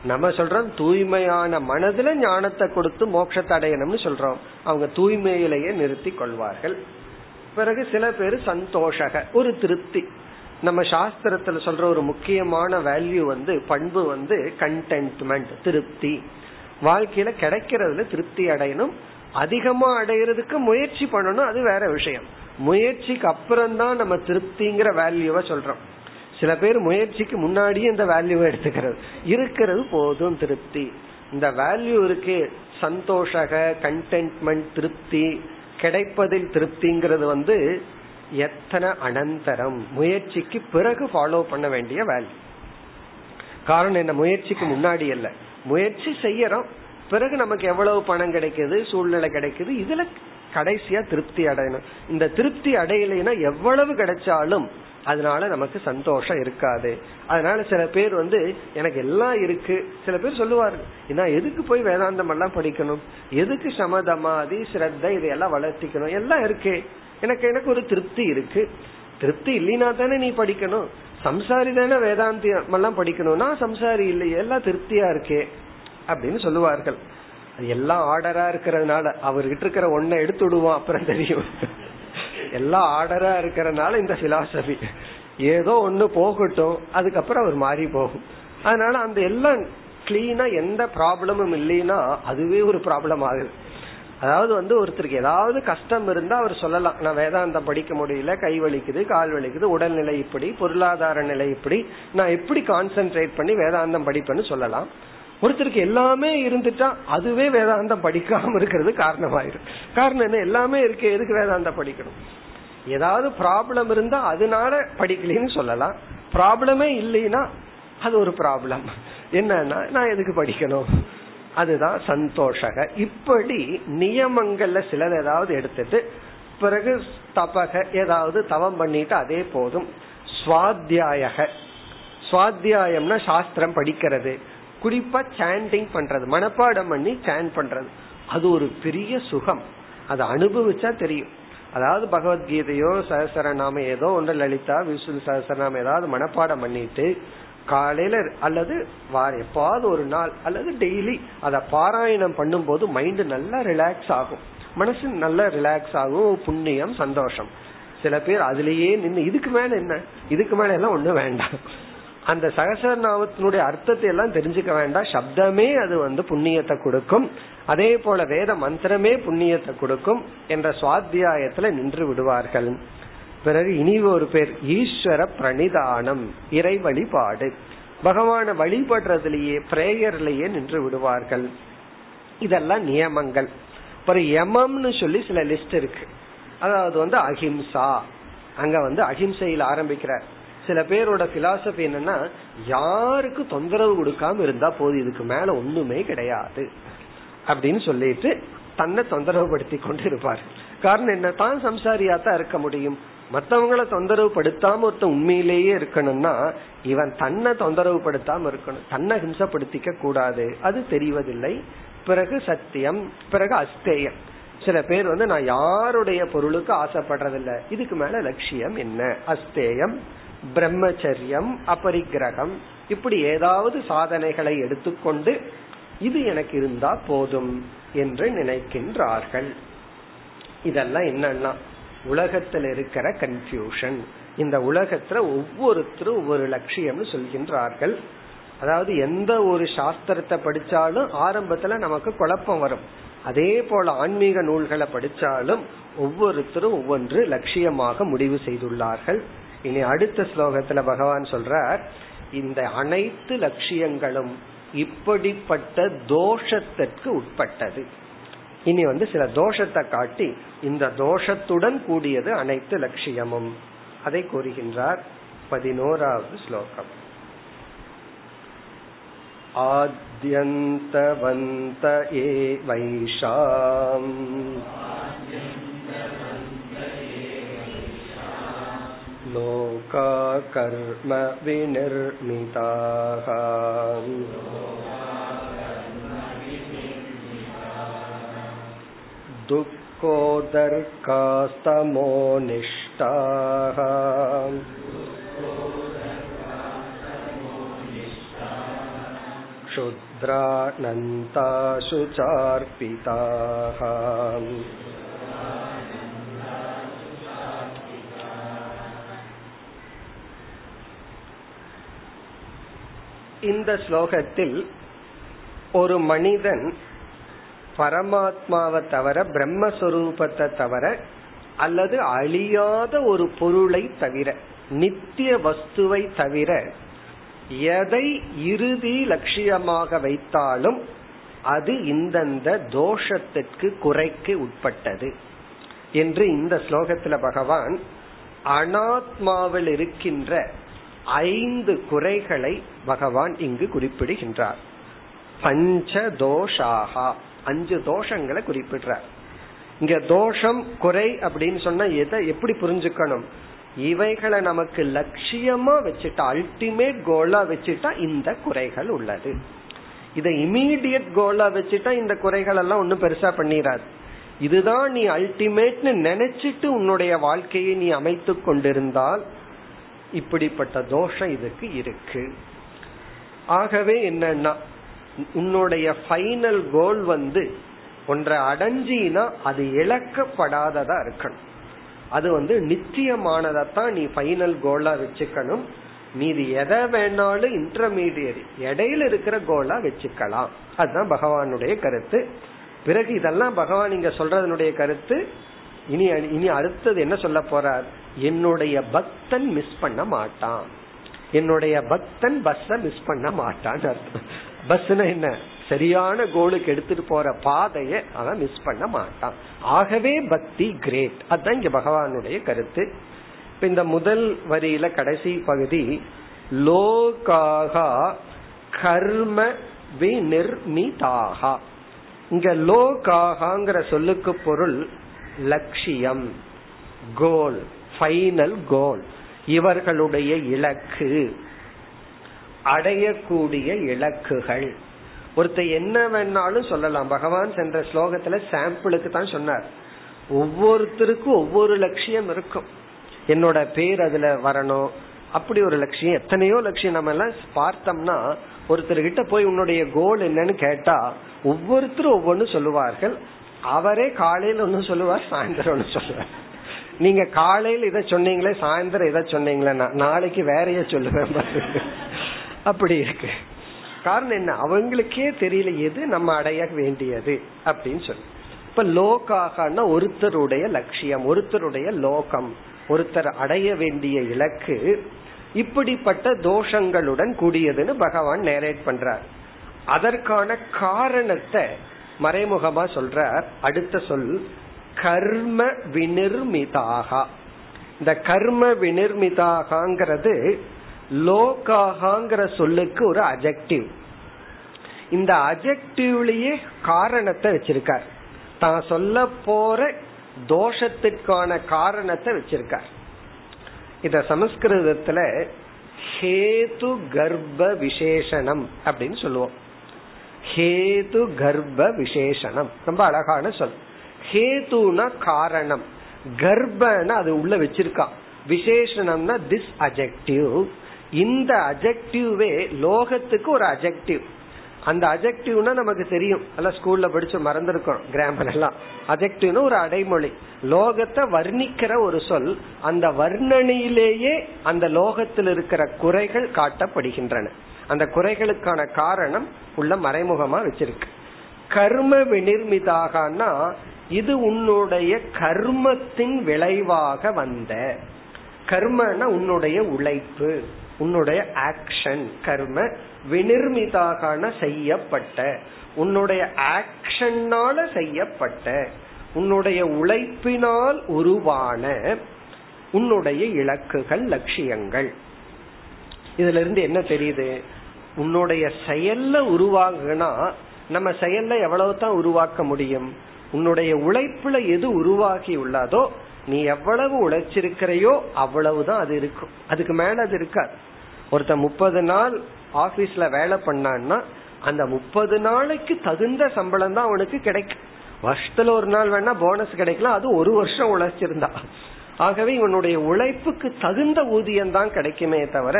நம்ம சொல்றோம் தூய்மையான மனதுல ஞானத்தை கொடுத்து மோட்சத்தை அடையணும்னு சொல்றோம். அவங்க தூய்மையிலேயே நிறுத்தி கொள்வார்கள். பிறகு சில பேர் சந்தோஷக ஒரு திருப்தி. நம்ம சாஸ்திரத்துல சொல்ற ஒரு முக்கியமான வேல்யூ வந்து பண்பு வந்து கண்டென்ட்மெண்ட் திருப்தி. வாழ்க்கையில கிடைக்கிறதுல திருப்தி அடையணும். அதிகமா அடையிறதுக்கு முயற்சி பண்ணணும் அது வேற விஷயம். முயற்சிக்கு அப்புறம் தான் நம்ம திருப்திங்கிற வேல்யூவை சொல்றோம். சில பேர் முயற்சிக்கு முன்னாடியே இந்த வேல்யூவை எடுத்துக்கிறது. இருக்கிறது போதும் திருப்தி. இந்த வேல்யூ இருக்கு சந்தோஷக கண்டென்ட்மெண்ட் திருப்தி. கிடைப்பதில் திருப்திங்கிறது வந்து எத்தனை அனந்தரம்? முயற்சிக்கு பிறகு ஃபாலோ பண்ண வேண்டிய வேல்யூ காரணம் என்ன? முயற்சிக்கு முன்னாடி அல்ல. முயற்சி செய்யறோம். பிறகு நமக்கு எவ்வளவு பணம் கிடைக்குது சூழ்நிலை கிடைக்குது இதுல கடைசியா திருப்தி அடையணும். இந்த திருப்தி அடையலைன்னா எவ்வளவு கிடைச்சாலும் அதனால நமக்கு சந்தோஷம் இருக்காது. அதனால சில பேர் வந்து எனக்கு எல்லாம் இருக்கு. சில பேர் சொல்லுவார்கள் நான் எதுக்கு போய் வேதாந்தம் எல்லாம் படிக்கணும்? எதுக்கு சமதமாதி ஸ்ரத்த இதையெல்லாம் வளர்த்திக்கணும்? எல்லாம் இருக்கு. எனக்கு எனக்கு ஒரு திருப்தி இருக்கு. திருப்தி இல்லைனா தானே நீ படிக்கணும். சம்சாரி தானே வேதாந்தியம் எல்லாம் படிக்கணும்னா சம்சாரி இல்லையே எல்லாம் திருப்தியா இருக்கே அப்படின்னு சொல்லுவார்கள். எல்லாம் ஆர்டரா இருக்கிறதுனால அவர்கிட்ட இருக்கிற ஒன்ன எடுத்து விடுவோம் அப்புறம் தெரியும். எல்லாம் ஆர்டரா இருக்கிறதுனால இந்த பிலாசபி ஏதோ ஒண்ணு போகட்டும் அதுக்கப்புறம் அவர் மாறி போகும். அதனால அந்த எல்லாம் கிளீனா எந்த ப்ராப்ளமும் இல்லைன்னா அதுவே ஒரு ப்ராப்ளம் ஆகுது. அதாவது வந்து ஒருத்தருக்கு ஏதாவது கஷ்டம் இருந்தா அவர் சொல்லலாம். நான் வேதாந்தம் படிக்க முடியல கை வலிக்குது கால் வலிக்குது உடல்நிலை இப்படி பொருளாதார நிலை இப்படி நான் எப்படி கான்சென்ட்ரேட் பண்ணி வேதாந்தம் படிப்பேன்னு சொல்லலாம். ஒருத்தருக்கு எல்லாமே இருந்துட்டா அதுவே வேதாந்தம் படிக்காம இருக்கிறது காரணமாயிரும். காரணம் என்ன? எல்லாமே இருக்கு எதுக்கு வேதாந்தம் படிக்கணும்? ஏதாவது ப்ராப்ளம் இருந்தா அதனால படிக்கலன்னு சொல்லலாம். ப்ராப்ளமே இல்லைன்னா அது ஒரு ப்ராப்ளம் என்னன்னா நான் எதுக்கு படிக்கணும்? அதுதான் சந்தோஷக. இப்படி நியமங்கள்ல சிலர் ஏதாவது எடுத்துட்டு பிறகு தபக ஏதாவது தவம் பண்ணிட்டு அதே போதும். சுவாத்தியாயக. சுவாத்தியாயம்னா சாஸ்திரம் படிக்கிறது. குறிப்பா சாண்டிங் பண்றது. மனப்பாடம் பண்ணி சாண்ட் பண்றது. அது ஒரு பெரிய சுகம். அதை அனுபவிச்சா தெரியும். அதாவது பகவத்கீதையோ சகசரநாம ஏதோ ஒன்று லலிதா விஷ்ணு சகசரநாம ஏதாவது மனப்பாடம் பண்ணிட்டு காலையில அல்லது எப்பாவது ஒரு நாள் அல்லது டெய்லி அதை பாராயணம் பண்ணும்போது மைண்ட் நல்லா ரிலாக்ஸ் ஆகும். மனசு நல்லா ரிலாக்ஸ் ஆகும். புண்ணியம் சந்தோஷம். சில பேர் அதுலயே நின்று இதுக்கு மேல என்ன? இதுக்கு மேல எல்லாம் ஒண்ணு வேண்டாம். அந்த சகசரநாமத்தினுடைய அர்த்தத்தை எல்லாம் தெரிஞ்சுக்க வேண்டாம். சப்தமே அது வந்து புண்ணியத்தை கொடுக்கும். அதே போல வேத மந்திரமே புண்ணியத்தை கொடுக்கும் என்ற சுவாத்தியாயத்துல நின்று விடுவார்கள். பிறகு இனி ஒரு பேர் ஈஸ்வர பிரணிதானம் இறை வழிபாடு. பகவான வழிபடுறதுலயே பிரேயர்லயே நின்று விடுவார்கள். இதெல்லாம் நியமங்கள். அப்புறம் யமம்னு சொல்லி சில லிஸ்ட் இருக்கு. அதாவது வந்து அஹிம்சா. அங்க வந்து அஹிம்சையில் ஆரம்பிக்கிறார். சில பேரோட பிலாசபி என்னன்னா யாருக்கு தொந்தரவு கொடுக்காம இருந்தா போதும் இதுக்கு மேல ஒண்ணுமே கிடையாது. அப்படின்னு சொல்லிட்டு தன்னை தொந்தரவு படுத்தி கொண்டு இருப்பார். காரணம் என்ன? தான் சம்சாரியா தான் இருக்க முடியும். மற்றவங்கள தொந்தரவு படுத்தாம உண்மையிலேயே இருக்கணும்னா இவன் தன்னை தொந்தரவு படுத்தாம இருக்கணும். தன்னை ஹிம்சப்படுத்திக்க கூடாது. அது தெரிவதில்லை. பிறகு சத்தியம் பிறகு அஸ்தேயம். சில பேர் வந்து நான் யாருடைய பொருளுக்கு ஆசைப்படுறதில்ல? இதுக்கு மேல லட்சியம் என்ன? அஸ்தேயம் பிரம்மச்சரியம் அபரிக்கிரகம். இப்படி ஏதாவது சாதனைகளை எடுத்துக்கொண்டு இது எனக்கு இருந்தா போதும் என்று நினைக்கின்றார்கள். இதெல்லாம் என்னன்னா உலகத்தில் இருக்கிற கன்ஃபியூஷன் இந்த உலகத்துல ஒவ்வொருத்தரும் ஒவ்வொரு லட்சியம்னு சொல்கின்றார்கள். அதாவது எந்த ஒரு சாஸ்திரத்தை படிச்சாலும் ஆரம்பத்துல நமக்கு குழப்பம் வரும். அதே போல ஆன்மீக நூல்களை படிச்சாலும் ஒவ்வொருத்தரும் ஒவ்வொன்று லட்சியமாக முடிவு செய்துள்ளார்கள். இனி அடுத்த ஸ்லோகத்துல பகவான் சொல்றார் இந்த அனைத்து லட்சியங்களும் இப்படிப்பட்ட தோஷத்திற்கு உட்பட்டது. இனி வந்து சில தோஷத்தை காட்டி இந்த தோஷத்துடன் கூடியது அனைத்து லட்சியமும் அதை கூறுகின்றார் பதினோராவது ஸ்லோகம் आद्यन्तवन्त एवैषाम् लोका कर्म विनिर्मिताः दुःखोदर्कास्तमोनिष्टाः क्षुद्रानन्ताशु चार्पिताः இந்த ஸ்லோகத்தில் ஒரு மனிதன் பரமாத்மாவை தவிர பிரம்மஸ்வரூபத்தை தவிர அல்லது அழியாத ஒரு பொருளை தவிர நித்திய வஸ்துவை தவிர எதை இறுதி லட்சியமாக வைத்தாலும் அது இந்தந்த தோஷத்திற்கு குறைக்கு உட்பட்டது என்று இந்த ஸ்லோகத்துல பகவான் அனாத்மாவில் இருக்கின்ற ஐந்து குறைகளை பகவான் இங்கு குறிப்பிடுகின்றார். பஞ்ச தோஷாகா அஞ்சு தோஷங்களை குறிப்பிடுறார். இங்க தோஷம் குறை அப்படின்னு சொன்னா எதை எப்படி புரிஞ்சுக்கணும்? இவைகளை நமக்கு லட்சியமா வச்சுட்டா அல்டிமேட் கோலா வச்சுட்டா இந்த குறைகள் உள்ளது. இதை இமீடியட் கோலா வச்சுட்டா இந்த குறைகள் எல்லாம் ஒன்னும் பெருசா பண்ணிடாது இதுதான் நீ அல்டிமேட்னு நினைச்சிட்டு உன்னுடைய வாழ்க்கையை நீ அமைத்து கொண்டிருந்தால் இப்படிப்பட்ட தோஷம் இதுக்கு இருக்கு. ஆகவே என்னன்னா உன்னுடைய ஃபைனல் கோல் வந்து ஒன்றை அடைஞ்சினா அது இழக்கப்படாததா இருக்கணும். அது வந்து நிச்சயமானதான் நீ ஃபைனல் கோலா வச்சுக்கணும். மீதி எதை வேணாலும் இன்டர்மீடியட் இடையில இருக்கிற கோலா வச்சுக்கலாம். அதுதான் பகவானுடைய கருத்து. பிறகு இதெல்லாம் பகவான் இங்க சொல்றதனுடைய கருத்து. இனி இனி அடுத்தது என்ன சொல்ல போறார்? என்னுடைய பக்தன் மிஸ் பண்ண மாட்டான். என்னுடைய பக்தன் பஸ்ஸ மிஸ் பண்ண மாட்டான் அர்த்தம். பஸ்னா என்ன? சரியான கோலுக்கு எடுத்துட்டு போற பாதைய அவன் மிஸ் பண்ண மாட்டான். ஆகவே பக்தி கிரேட் அதுதான் இங்க பகவானுடைய கருத்து. இப்ப இந்த முதல் வரியில கடைசி பகுதி லோகாகா கர்ம விநிர்மிதாகா. இங்க லோகாகாங்கிற சொல்லுக்கு பொருள் லட்சியம் கோல் ஃபைனல் கோல் இவர்களுடைய இலக்கு. அடையக்கூடிய இலக்குகள். ஒருத்தர் என்ன வேணாலும் சொல்லலாம். பகவான் சென்ற ஸ்லோகத்துல சாம்பிளுக்கு தான் சொன்னார். ஒவ்வொருத்தருக்கும் ஒவ்வொரு லட்சியம் இருக்கும். என்னோட பேர் அதுல வரணும். அப்படி ஒரு லட்சியம் எத்தனையோ லட்சியம் நம்ம எல்லாம் பார்த்தோம்னா ஒருத்தர் கிட்ட போய் உன்னுடைய கோல் என்னன்னு கேட்டா ஒவ்வொருத்தரும் ஒவ்வொன்னு சொல்லுவார்கள். அவரே காலையில் ஒன்னு சொல்லுவார் சாயந்தரம் ஒன்னு சொல்லுவார். நீங்க காலையில் இதை சொன்னீங்களே சாயந்தரம் இதை சொன்னீங்களே நாளைக்கு வேறைய சொல்லுவேன் அப்படி இருக்கு. காரணம் என்ன? அவங்களுக்கே தெரியல எது நம்ம அடைய வேண்டியது அப்படின்னு சொல்லி. இப்ப லோகாகனா ஒருத்தருடைய லட்சியம் ஒருத்தருடைய லோகம் ஒருத்தர் அடைய வேண்டிய இலக்கு இப்படிப்பட்ட தோஷங்களுடன் கூடியதுன்னு பகவான் நேரேட் பண்றார். அதற்கான காரணத்தை மறைமுகமா சொல்ற அடுத்த சொல் கர்ம வினிர்மிதாகா இந்த கர்ம வினிர்மிதாகாங்கிறது லோகாகாங்கிற சொல்லுக்கு ஒரு அஜெக்டிவ் இந்த அஜெக்டிவ்லயே காரணத்தை வச்சிருக்கார். தான் சொல்ல போற தோஷத்திற்கான காரணத்தை வச்சிருக்கார். இத சமஸ்கிருதத்துல ஹேது கர்ப்ப விசேஷனம் அப்படின்னு சொல்லுவோம். ஹேது கர்ப்ப விசேஷனம். ரொம்ப அழகான சொல். ஹேதுனா காரணம். கர்ப்பன அது உள்ள வச்சிருக்கான். விசேஷனம்னா திஸ் அஜெக்டிவ் இந்த அஜெக்டிவ்வே லோகத்துக்கு ஒரு அஜெக்டிவ் அந்த அஜெக்டிவ்னா நமக்கு தெரியும். எல்லாம் ஸ்கூல்ல படிச்சு மறந்துருக்கோம் கிராமர் எல்லாம். அஜெக்டிவ்னு ஒரு அடைமொழி. லோகத்தை வர்ணிக்கிற ஒரு சொல் அந்த வர்ணனையிலேயே அந்த லோகத்தில் இருக்கிற குறைகள் காட்டப்படுகின்றன. அந்த குறைகளுக்கான காரணம் உள்ள மறைமுகமா வச்சிருக்கு. கர்ம வினிர்மிதாகனா இது உன்னுடைய கர்மத்தின் விளைவாக வந்த. கர்மனா உன்னுடைய உழைப்பு. உன்னுடைய ஆக்ஷன் கர்ம வினிர்மிதாக செய்யப்பட்ட. உன்னுடைய ஆக்ஷன்னால செய்யப்பட்ட. உன்னுடைய உழைப்பினால் உருவான உன்னுடைய இலக்குகள் லட்சியங்கள். இதுல இருந்து என்ன தெரியுது? உன்னுடைய செயல்ல உருவாகுனா நம்ம செயல்ல எவ்வளவு தான் உருவாக்க முடியும்? உன்னுடைய உழைப்புல எது உருவாகி உள்ளதோ நீ எவ்வளவு உழைச்சிருக்கிறையோ அவ்வளவுதான் அது இருக்கும். அதுக்கு மேல அது இருக்காது. ஒருத்த முப்பது நாள் ஆபீஸ்ல வேலை பண்ணான்னா அந்த முப்பது நாளைக்கு தகுந்த சம்பளம் தான் அவனுக்கு கிடைக்கும். வருஷத்துல ஒரு நாள் வேணா போனஸ் கிடைக்கலாம். அது ஒரு வருஷம் உழைச்சிருந்தா. ஆகவே இவனுடைய உழைப்புக்கு தகுந்த ஊதியம் தான் கிடைக்குமே தவிர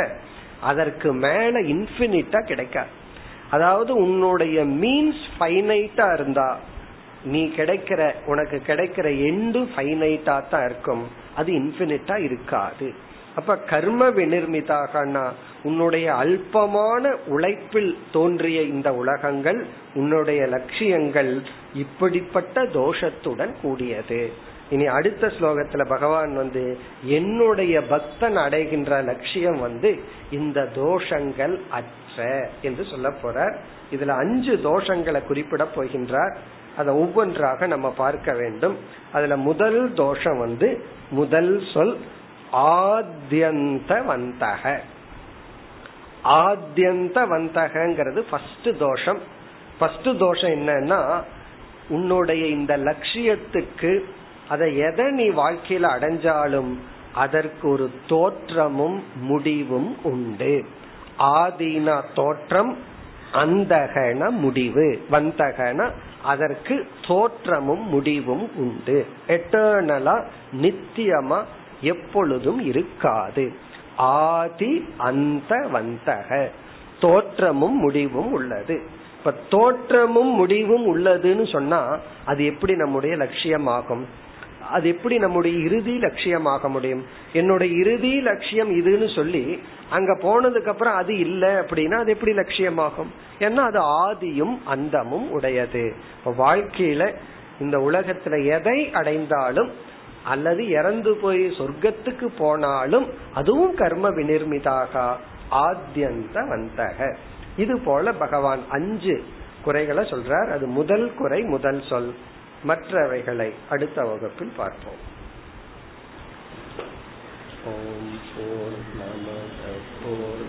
அதற்கு மேல இன்பினிட்டா கிடைக்காது. அதாவது உன்னுடைய மீன்ஸ் ஃபைனைட்டா இருந்தா நீ கிடைக்கிற உனக்கு கிடைக்கிற எண்டு ஃபைனைட்டா தான் இருக்கும். அது இன்பினிட்டா இருக்காது. அப்ப கர்ம விநிர்மிதாகனா உன்னுடைய அல்பமான உழைப்பில் தோன்றிய இந்த உலகங்கள் உன்னுடைய லட்சியங்கள் இப்படிப்பட்ட தோஷத்துடன் கூடியது. இனி அடுத்த ஸ்லோகத்துல பகவான் வந்து என்னுடைய பக்தன் அடைகின்ற லட்சியம் வந்து இந்த தோஷங்கள் அற்ற என்று சொல்ல போறார். இதுல அஞ்சு தோஷங்களை குறிப்பிட போகின்றார். அதை ஒவ்வொன்றாக நம்ம பார்க்க வேண்டும். அதுல முதல் தோஷம் வந்து முதல் சொல் ஆத்யந்த வந்தக ஆத்யந்த வந்தகங்கிறது ஃபர்ஸ்ட் தோஷம். ஃபர்ஸ்ட் தோஷம் என்னன்னா உன்னுடைய இந்த லட்சியத்துக்கு அதை எதை நீ வாழ்க்கையில அடைஞ்சாலும் அதற்கு ஒரு தோற்றமும் முடிவும் உண்டு. ஆதீனா தோற்றம் அந்தகன முடிவு. வந்தகன அதற்கு தோற்றமும் முடிவும் உண்டு. எட்டர்னலா நித்தியமா எப்பொழுதும் இருக்காது. ஆதி அந்த வந்தக தோற்றமும் முடிவும் உள்ளது. இப்ப தோற்றமும் முடிவும் உள்ளதுன்னு சொன்னா அது எப்படி நம்முடைய லட்சியமாகும்? அது எப்படி நம்முடைய இறுதி லட்சியமாக முடியும்? என்னுடைய இறுதி லட்சியம் இதுன்னு சொல்லி அங்க போனதுக்கு அப்புறம் அது இல்லை அப்படின்னா அது எப்படி லட்சியமாகும்? ஏன்னா அது ஆதியும் அந்தமும் உடையது. வாழ்க்கையில இந்த உலகத்துல எதை அடைந்தாலும் அல்லது இறந்து போய் சொர்க்கத்துக்கு போனாலும் அதுவும் கர்ம வினிர்மிதாக. ஆத்தியந்த வந்தக இது போல பகவான் அஞ்சு குறைகளை சொல்றார். அது முதல் குறை முதல் சொல். மற்றவைகளை அடுத்த வகுப்பில் பார்ப்போம். ஓம் போர் நம போர்